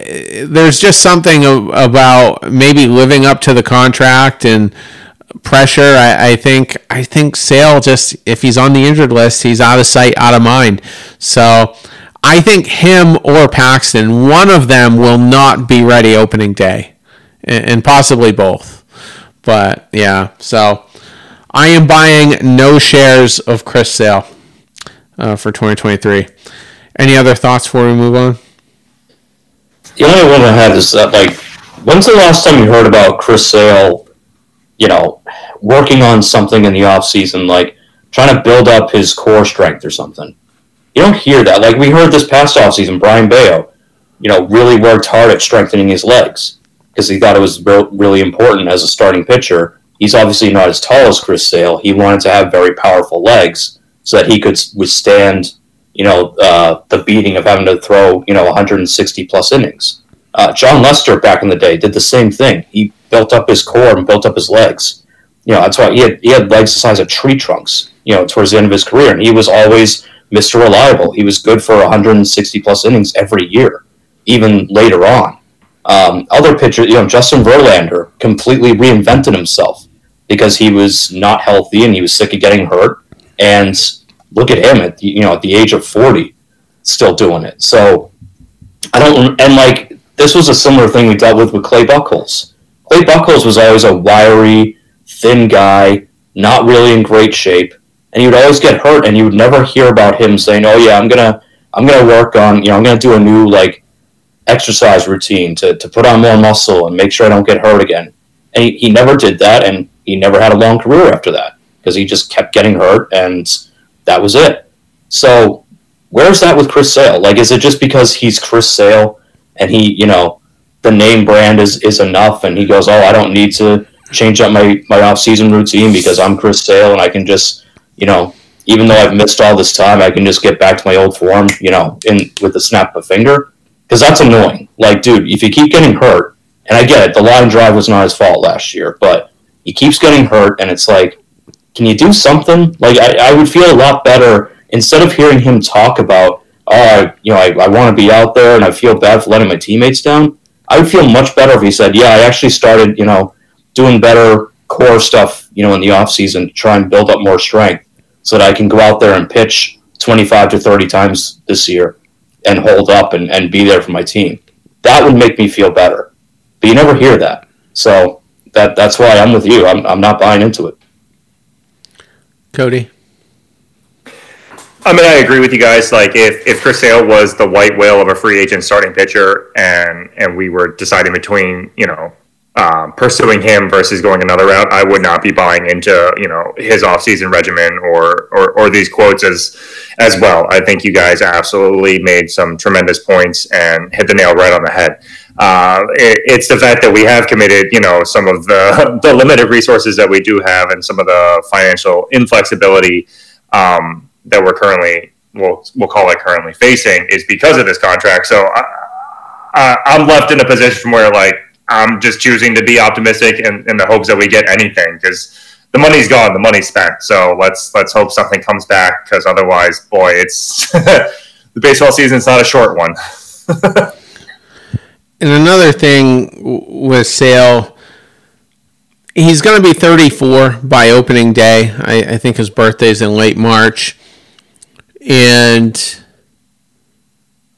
there's just something about maybe living up to the contract and pressure. I, I, think I think Sale just if he's on the injured list, he's out of sight, out of mind. So I think him or Paxton, one of them will not be ready opening day, and possibly both. But yeah, so I am buying no shares of Chris Sale uh, for 2023. Any other thoughts before we move on? The only one I had is that, like, when's the last time you heard about Chris Sale, you know, working on something in the off season, like trying to build up his core strength or something? You don't hear that. Like we heard this past offseason, Brayan Bello, you know, really worked hard at strengthening his legs because he thought it was really important as a starting pitcher. He's obviously not as tall as Chris Sale. He wanted to have very powerful legs so that he could withstand, you know, uh, the beating of having to throw, you know, 160 plus innings. Uh, Jon Lester back in the day did the same thing. He built up his core and built up his legs. You know, that's why he had he had legs the size of tree trunks. You know, towards the end of his career, and he was always Mr. Reliable. He was good for 160 plus innings every year, even later on. Um, other pitchers, you know, Justin Verlander completely reinvented himself because he was not healthy and he was sick of getting hurt. And look at him at you know at the age of 40, still doing it. So I don't and like this was a similar thing we dealt with with Clay Buchholz. Clay Buchholz was always a wiry, thin guy, not really in great shape, and he would always get hurt, and you would never hear about him saying, "Oh yeah, I'm gonna I'm gonna work on you know I'm gonna do a new like exercise routine to, to put on more muscle and make sure I don't get hurt again." And he, he never did that, and he never had a long career after that because he just kept getting hurt, and that was it. So where's that with Chris Sale? Like, is it just because he's Chris Sale and he, you know, the name brand is, is enough and he goes, oh, I don't need to change up my, my off-season routine because I'm Chris Sale and I can just, you know, even though I've missed all this time, I can just get back to my old form, you know, in with the snap of a finger. Because that's annoying. Like, dude, if you keep getting hurt, and I get it, the line drive was not his fault last year, but he keeps getting hurt, and it's like, can you do something? Like, I, I would feel a lot better instead of hearing him talk about, oh, you know, I, I want to be out there and I feel bad for letting my teammates down, I would feel much better if he said, yeah, I actually started, you know, doing better core stuff, you know, in the off season to try and build up more strength so that I can go out there and pitch 25 to 30 times this year and hold up and, and be there for my team. That would make me feel better. But you never hear that. So that that's why I'm with you. I'm, I'm not buying into it. Cody. I mean, I agree with you guys. Like, if if Chris Sale was the white whale of a free agent starting pitcher, and and we were deciding between you know um, pursuing him versus going another route, I would not be buying into you know his offseason regimen or, or or these quotes as as well. I think you guys absolutely made some tremendous points and hit the nail right on the head. Uh, it, it's the fact that we have committed, you know, some of the the limited resources that we do have and some of the financial inflexibility. Um, that we're currently we'll we'll call it currently facing is because of this contract. So I, am left in a position where like I'm just choosing to be optimistic in, in the hopes that we get anything because the money's gone, the money's spent. So let's let's hope something comes back because otherwise, boy, it's the baseball season's not a short one. and another thing with Sale he's going to be 34 by opening day. I, I, think his birthday's in late March. And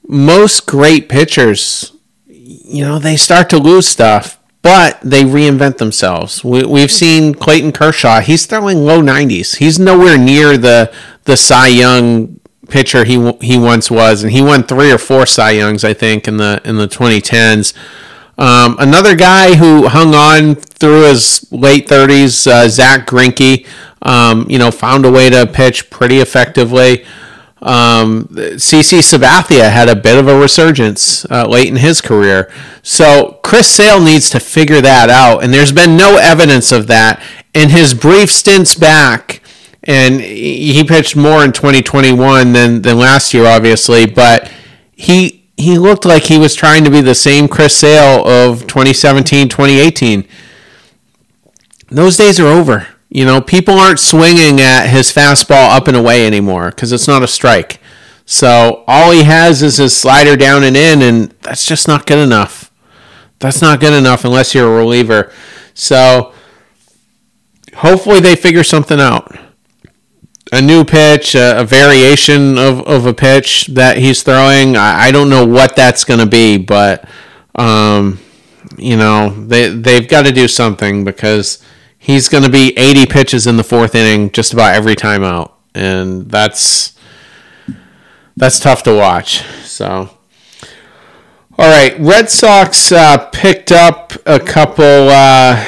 most great pitchers, you know, they start to lose stuff, but they reinvent themselves. We, have seen Clayton Kershaw; he's throwing low 90s. He's nowhere near the the Cy Young pitcher he he once was, and he won three or four Cy Youngs, I think, in the in the 2010s. Um, another guy who hung on through his late 30s, uh, Zack Greinke, um, you know, found a way to pitch pretty effectively. Um, CC Sabathia had a bit of a resurgence uh, late in his career. So Chris Sale needs to figure that out, and there's been no evidence of that. In his brief stints back, and he pitched more in 2021 than, than last year, obviously, but he he looked like he was trying to be the same Chris Sale of 2017, 2018. Those days are over. You know, people aren't swinging at his fastball up and away anymore because it's not a strike. So all he has is his slider down and in, and that's just not good enough. That's not good enough unless you're a reliever. So hopefully they figure something out. A new pitch, a, a variation of, of a pitch that he's throwing. I, I don't know what that's going to be, but, um, you know, they, they've got to do something because he's going to be 80 pitches in the fourth inning just about every time out, and that's that's tough to watch. So, all right, Red Sox uh, picked up a couple, uh,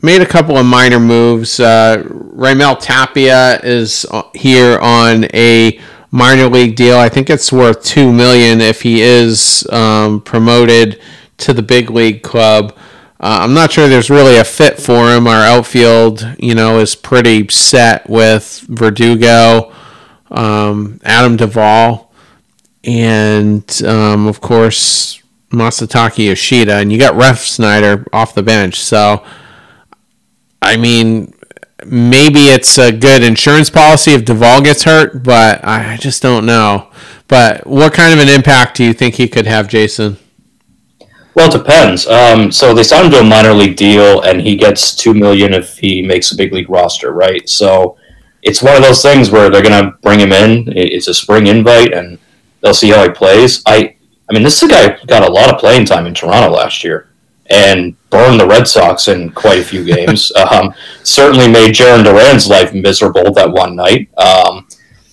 made a couple of minor moves. Uh, Raimel Tapia is here on a minor league deal. I think it's worth two million if he is um, promoted to the big league club. Uh, I'm not sure there's really a fit for him. Our outfield, you know, is pretty set with Verdugo, um, Adam Duvall, and um, of course Masataka Yoshida, and you got Refsnyder off the bench. So, I mean, maybe it's a good insurance policy if Duvall gets hurt, but I just don't know. But what kind of an impact do you think he could have, Jason? Well, it depends. Um, so they signed him to a minor league deal, and he gets two million if he makes a big league roster, right? So it's one of those things where they're going to bring him in. It's a spring invite, and they'll see how he plays. I, I mean, this guy got a lot of playing time in Toronto last year. and burned the Red Sox in quite a few games. um, certainly made Jarren Duran's life miserable that one night. Um,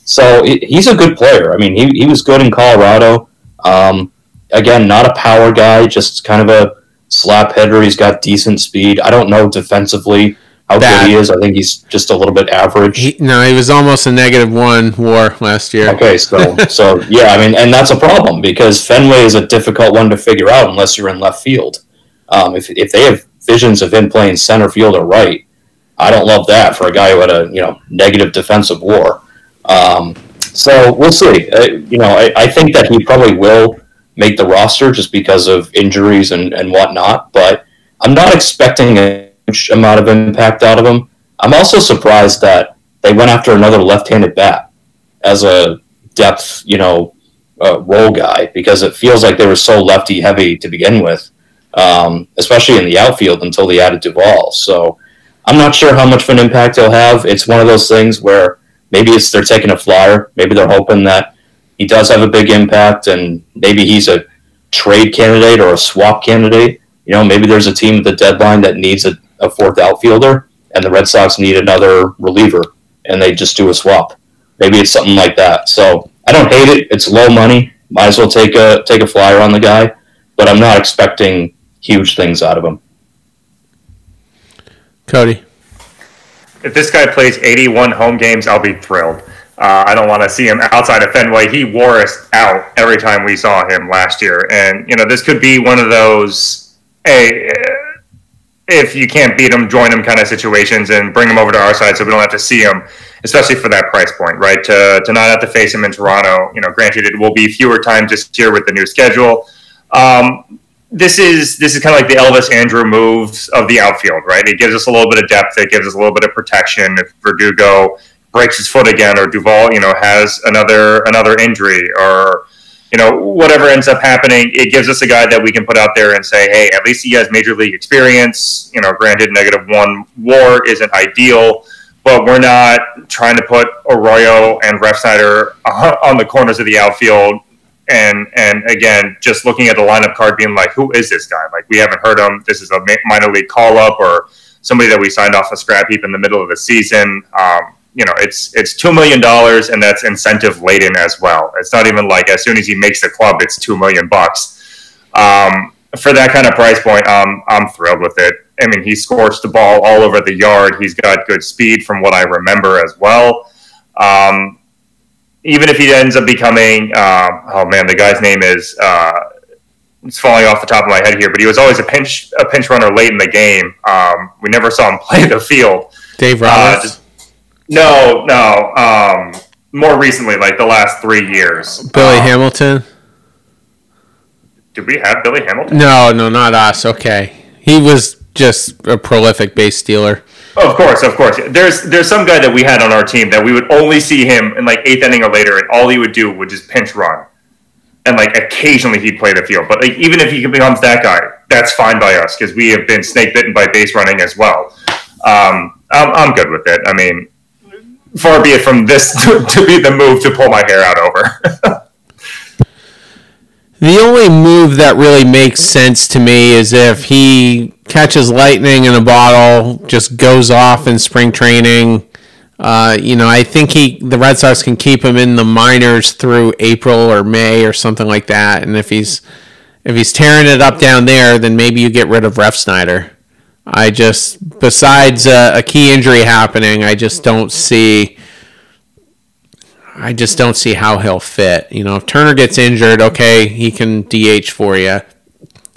so he's a good player. I mean, he, he was good in Colorado. Um, again, not a power guy, just kind of a slap hitter. He's got decent speed. I don't know defensively how Bad. good he is. I think he's just a little bit average. He, no, he was almost a negative one WAR last year. Okay, so so yeah, I mean, and that's a problem because Fenway is a difficult one to figure out unless you're in left field. Um, if if they have visions of him playing center field or right, I don't love that for a guy who had a you know negative defensive WAR. Um, so we'll see. Uh, you know, I, I think that he probably will make the roster just because of injuries and, and whatnot. But I'm not expecting a huge amount of impact out of him. I'm also surprised that they went after another left-handed bat as a depth, you know, uh, role guy because it feels like they were so lefty heavy to begin with, um, especially in the outfield until they added Duvall. So I'm not sure how much of an impact he'll have. It's one of those things where maybe it's they're taking a flyer. Maybe they're hoping that he does have a big impact, and maybe he's a trade candidate or a swap candidate. You know, maybe there's a team at the deadline that needs a, a fourth outfielder, and the Red Sox need another reliever, and they just do a swap. Maybe it's something like that. So I don't hate it. It's low money. Might as well take a take a flyer on the guy, but I'm not expecting huge things out of him. Cody. If this guy plays 81 home games, I'll be thrilled. Uh, I don't want to see him outside of Fenway. He wore us out every time we saw him last year, and you know this could be one of those, hey, if you can't beat him, join him kind of situations, and bring him over to our side so we don't have to see him, especially for that price point, right? To to not have to face him in Toronto. You know, granted, it will be fewer times this year with the new schedule. Um, this is this is kind of like the Elvis Andrus moves of the outfield, right? It gives us a little bit of depth. It gives us a little bit of protection. If Verdugo breaks his foot again, or Duvall, you know, has another another injury, or you know, whatever ends up happening, it gives us a guy that we can put out there and say, hey, at least he has major league experience. You know, granted, negative one WAR isn't ideal, but we're not trying to put Arroyo and Refsnyder on the corners of the outfield. And and again, just looking at the lineup card, being like, who is this guy? Like, we haven't heard him. This is a minor league call up or somebody that we signed off a scrap heap in the middle of the season. Um, you know, it's it's two million dollars, and that's incentive laden as well. It's not even like as soon as he makes the club, it's two million bucks. Um, for that kind of price point, um, I'm thrilled with it. I mean, he scorched the ball all over the yard. He's got good speed, from what I remember as well. Um, even if he ends up becoming, uh, oh man, the guy's name is uh, it's falling off the top of my head here, but he was always a pinch a pinch runner late in the game. Um, we never saw him play the field. Dave Roberts. Uh, no, no. Um, more recently, like the last three years. Billy um, Hamilton. Did we have Billy Hamilton? No, no, not us. Okay, he was just a prolific base stealer. Of course, of course. There's there's some guy that we had on our team that we would only see him in like eighth inning or later, and all he would do would just pinch run, and like occasionally he'd play the field. But like even if he becomes that guy, that's fine by us because we have been snake bitten by base running as well. Um, I'm, I'm good with it. I mean, far be it from this to, to be the move to pull my hair out over. the only move that really makes sense to me is if he catches lightning in a bottle, just goes off in spring training. Uh, you know, I think he the Red Sox can keep him in the minors through April or May or something like that. And if he's if he's tearing it up down there, then maybe you get rid of Refsnyder. I just, besides a, a key injury happening, I just don't see. I just don't see how he'll fit. You know, if Turner gets injured, okay, he can DH for you.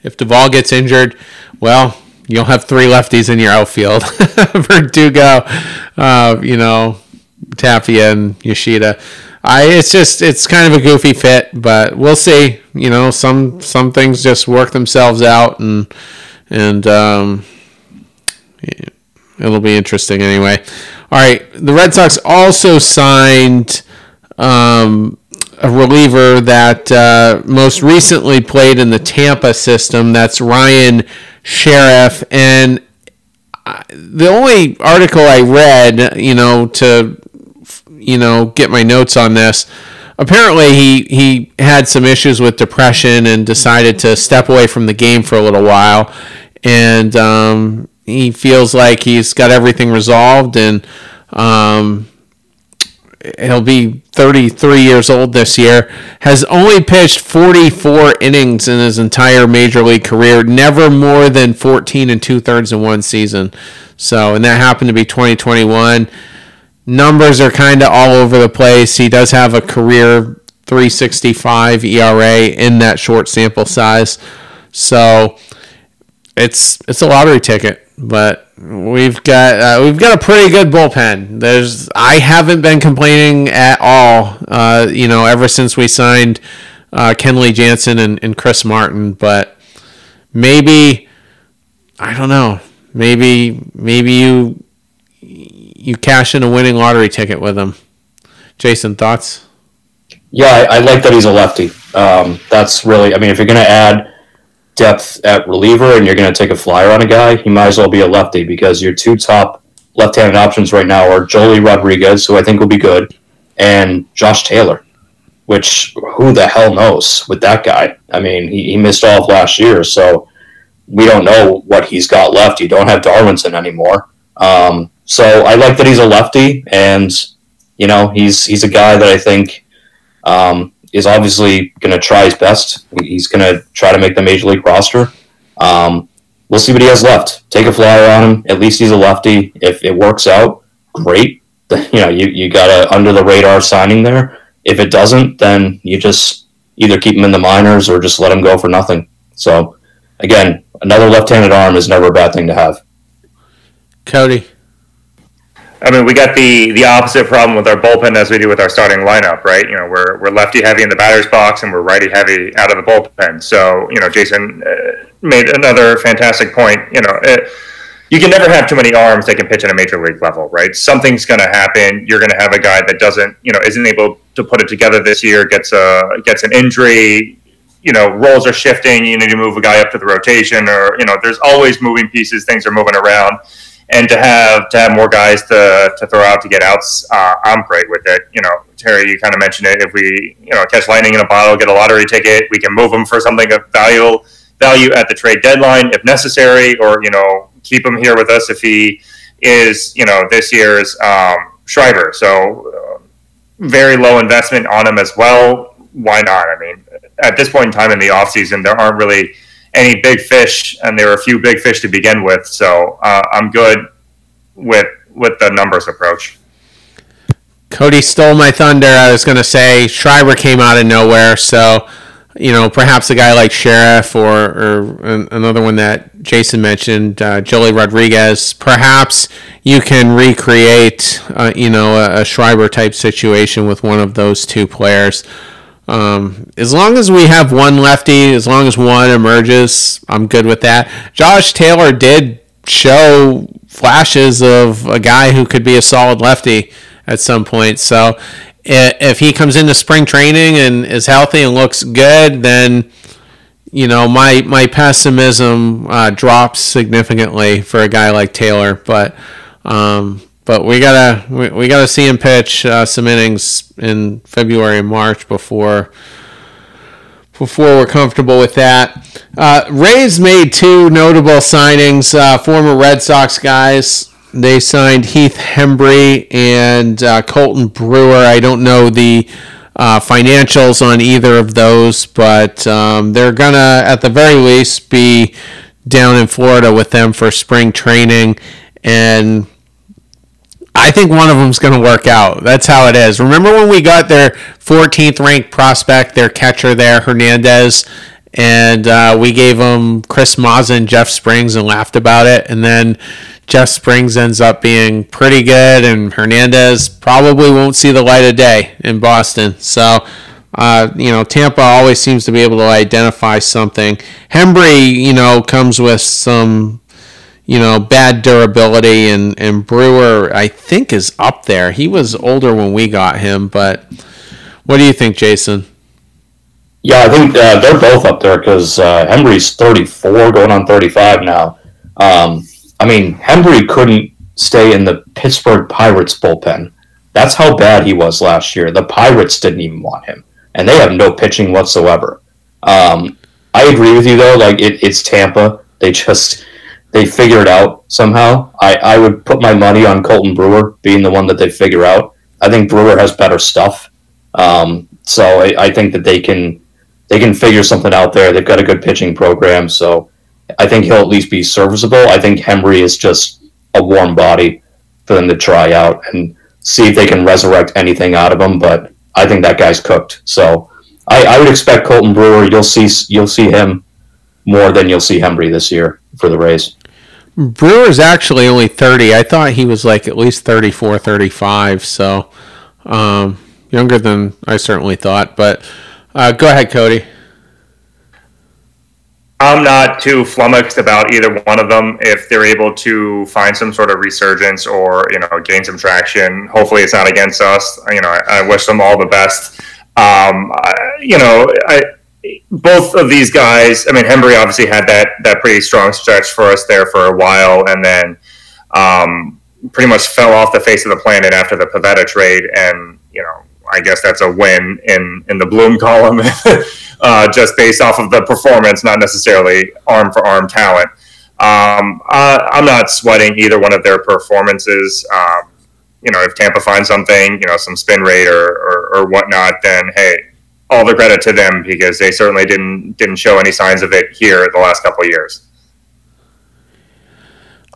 If Duvall gets injured, well, you'll have three lefties in your outfield: Verdugo, uh, you know, Tapia and Yoshida. I it's just it's kind of a goofy fit, but we'll see. You know, some some things just work themselves out, and and um, it'll be interesting anyway. All right, the Red Sox also signed um, a reliever that uh, most recently played in the Tampa system. That's Ryan Sherriff, and the only article I read, you know, to you know get my notes on this. Apparently, he he had some issues with depression and decided to step away from the game for a little while and um, he feels like he's got everything resolved, and um, he'll be 33 years old this year. Has only pitched 44 innings in his entire major league career, never more than 14 and two thirds in one season. So, and that happened to be 2021. Numbers are kind of all over the place. He does have a career 365 ERA in that short sample size. So, it's it's a lottery ticket, but we've got uh, we've got a pretty good bullpen. There's I haven't been complaining at all. Uh, you know, ever since we signed uh, Kenley Jansen and, and Chris Martin, but maybe I don't know. Maybe maybe you you cash in a winning lottery ticket with him. Jason, thoughts? Yeah, I, I like that he's a lefty. Um, that's really. I mean, if you're going to add depth at reliever and you're going to take a flyer on a guy, he might as well be a lefty because your two top left-handed options right now are Joely Rodriguez, who I think will be good, and Josh Taylor, which who the hell knows with that guy? I mean, he, he missed all of last year, so we don't know what he's got left. You don't have Darwinson anymore. Um, so I like that he's a lefty, and you know he's he's a guy that I think um, is obviously going to try his best. He's going to try to make the major league roster. Um, we'll see what he has left. Take a flyer on him. At least he's a lefty. If it works out, great. You know, you, you got a under the radar signing there. If it doesn't, then you just either keep him in the minors or just let him go for nothing. So, again, another left-handed arm is never a bad thing to have. Cody. I mean, we got the the opposite problem with our bullpen as we do with our starting lineup, right? You know, we're we're lefty heavy in the batter's box and we're righty heavy out of the bullpen. So, you know, Jason uh, made another fantastic point. You know, it, uh, you can never have too many arms that can pitch at a major league level, right? Something's going to happen. You're going to have a guy that doesn't, you know, isn't able to put it together this year, gets a gets an injury. You know, roles are shifting. You need to move a guy up to the rotation, or you know, there's always moving pieces. Things are moving around and to have to have more guys to, to throw out to get outs, uh, I'm great with it. You know, Terry, you kind of mentioned it. If we you know catch lightning in a bottle, get a lottery ticket, we can move them for something of value value at the trade deadline if necessary, or you know keep him here with us if he is you know this year's um, Schreiber. So uh, very low investment on him as well. Why not? I mean, at this point in time in the offseason, there aren't really any big fish, and there were a few big fish to begin with. So uh, I'm good with with the numbers approach. Cody stole my thunder. I was going to say Schreiber came out of nowhere, so you know perhaps a guy like Sherriff or, or another one that Jason mentioned, uh, Joely Rodriguez. Perhaps you can recreate, uh, you know, a, a Schreiber type situation with one of those two players. Um, as long as we have one lefty, as long as one emerges, I'm good with that. Josh Taylor did show flashes of a guy who could be a solid lefty at some point. So if he comes into spring training and is healthy and looks good, then you know my my pessimism uh, drops significantly for a guy like Taylor. But um, but we gotta we, we gotta see him pitch uh, some innings in February and March before before we're comfortable with that. Uh, Rays made two notable signings. Uh, former Red Sox guys. They signed Heath Hembree and uh, Colten Brewer. I don't know the uh, financials on either of those, but um, they're gonna at the very least be down in Florida with them for spring training and I think one of them's going to work out. That's how it is. Remember when we got their 14th ranked prospect, their catcher there, Hernandez, and uh, we gave him Chris Mazza and Jeff Springs and laughed about it. And then Jeff Springs ends up being pretty good, and Hernandez probably won't see the light of day in Boston. So, uh, you know, Tampa always seems to be able to identify something. Hembree, you know, comes with some you know, bad durability, and, and Brewer, I think, is up there. He was older when we got him, but what do you think, Jason? Yeah, I think uh, they're both up there because uh, Hembree's 34, going on 35 now. Um, I mean, Hembree couldn't stay in the Pittsburgh Pirates bullpen. That's how bad he was last year. The Pirates didn't even want him, and they have no pitching whatsoever. Um, I agree with you though. Like it, it's Tampa. They just they figure it out somehow. I, I would put my money on Colten Brewer being the one that they figure out. I think Brewer has better stuff. Um, so I, I think that they can they can figure something out there. They've got a good pitching program, so I think he'll at least be serviceable. I think Hembree is just a warm body for them to try out and see if they can resurrect anything out of him. But I think that guy's cooked. So I, I would expect Colten Brewer. You'll see you'll see him more than you'll see Hembree this year for the Rays. Brewer's actually only 30. I thought he was like at least 34, 35. So um, younger than I certainly thought. But uh, go ahead, Cody. I'm not too flummoxed about either one of them. If they're able to find some sort of resurgence or you know gain some traction, hopefully it's not against us. You know, I, I wish them all the best. Um, I, you know, I, both of these guys. I mean, Hembree obviously had that that pretty strong stretch for us there for a while, and then um, pretty much fell off the face of the planet after the Pivetta trade. And you know, I guess that's a win in in the Bloom column, uh, just based off of the performance, not necessarily arm for arm talent. Um, I, I'm not sweating either one of their performances. Um, you know, if Tampa finds something, you know, some spin rate or, or, or whatnot, then hey, all the credit to them because they certainly didn't didn't show any signs of it here the last couple of years.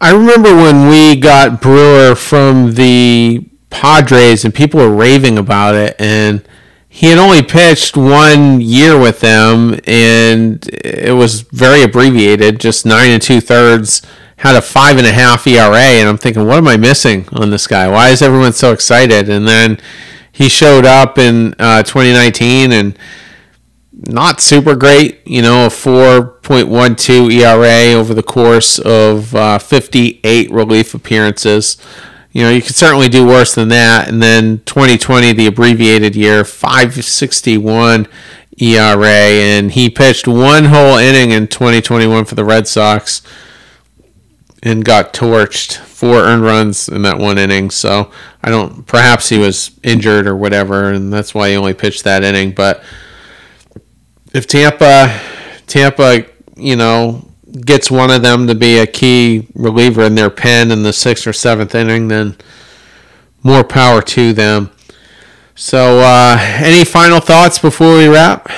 I remember when we got Brewer from the Padres and people were raving about it and he had only pitched one year with them and it was very abbreviated, just nine and two thirds, had a five and a half ERA and I'm thinking, what am I missing on this guy? Why is everyone so excited? And then he showed up in uh, 2019 and not super great, you know, a 4.12 ERA over the course of uh, 58 relief appearances. You know, you could certainly do worse than that. And then 2020, the abbreviated year, 561 ERA, and he pitched one whole inning in 2021 for the Red Sox and got torched. Four earned runs in that one inning. So I don't. Perhaps he was injured or whatever, and that's why he only pitched that inning. But if Tampa, Tampa, you know, gets one of them to be a key reliever in their pen in the sixth or seventh inning, then more power to them. So, uh, any final thoughts before we wrap?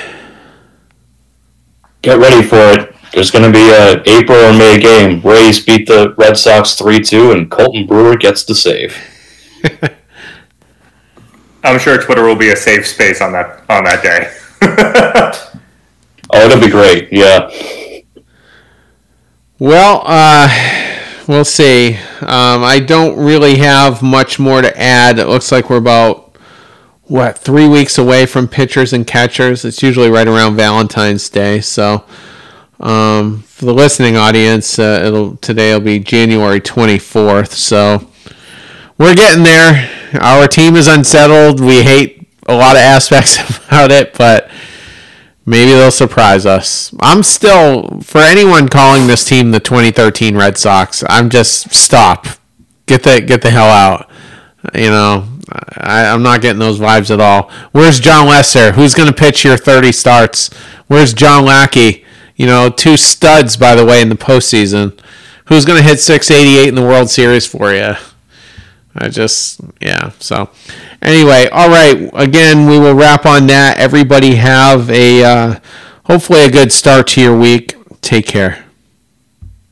Get ready for it. There's going to be a April or May game. Rays beat the Red Sox three two, and Colten Brewer gets the save. I'm sure Twitter will be a safe space on that on that day. oh, it'll be great. Yeah. Well, uh, we'll see. Um, I don't really have much more to add. It looks like we're about what three weeks away from pitchers and catchers. It's usually right around Valentine's Day, so um, for the listening audience, uh, it'll today will be January 24th. So we're getting there. Our team is unsettled. We hate a lot of aspects about it, but maybe they'll surprise us. I'm still for anyone calling this team the 2013 Red Sox. I'm just stop. Get the get the hell out. You know, I, I'm not getting those vibes at all. Where's Jon Lester? Who's going to pitch your 30 starts? Where's John Lackey? You know, two studs, by the way, in the postseason. Who's going to hit 688 in the World Series for you? I just, yeah. So, anyway, all right. Again, we will wrap on that. Everybody have a, uh, hopefully, a good start to your week. Take care.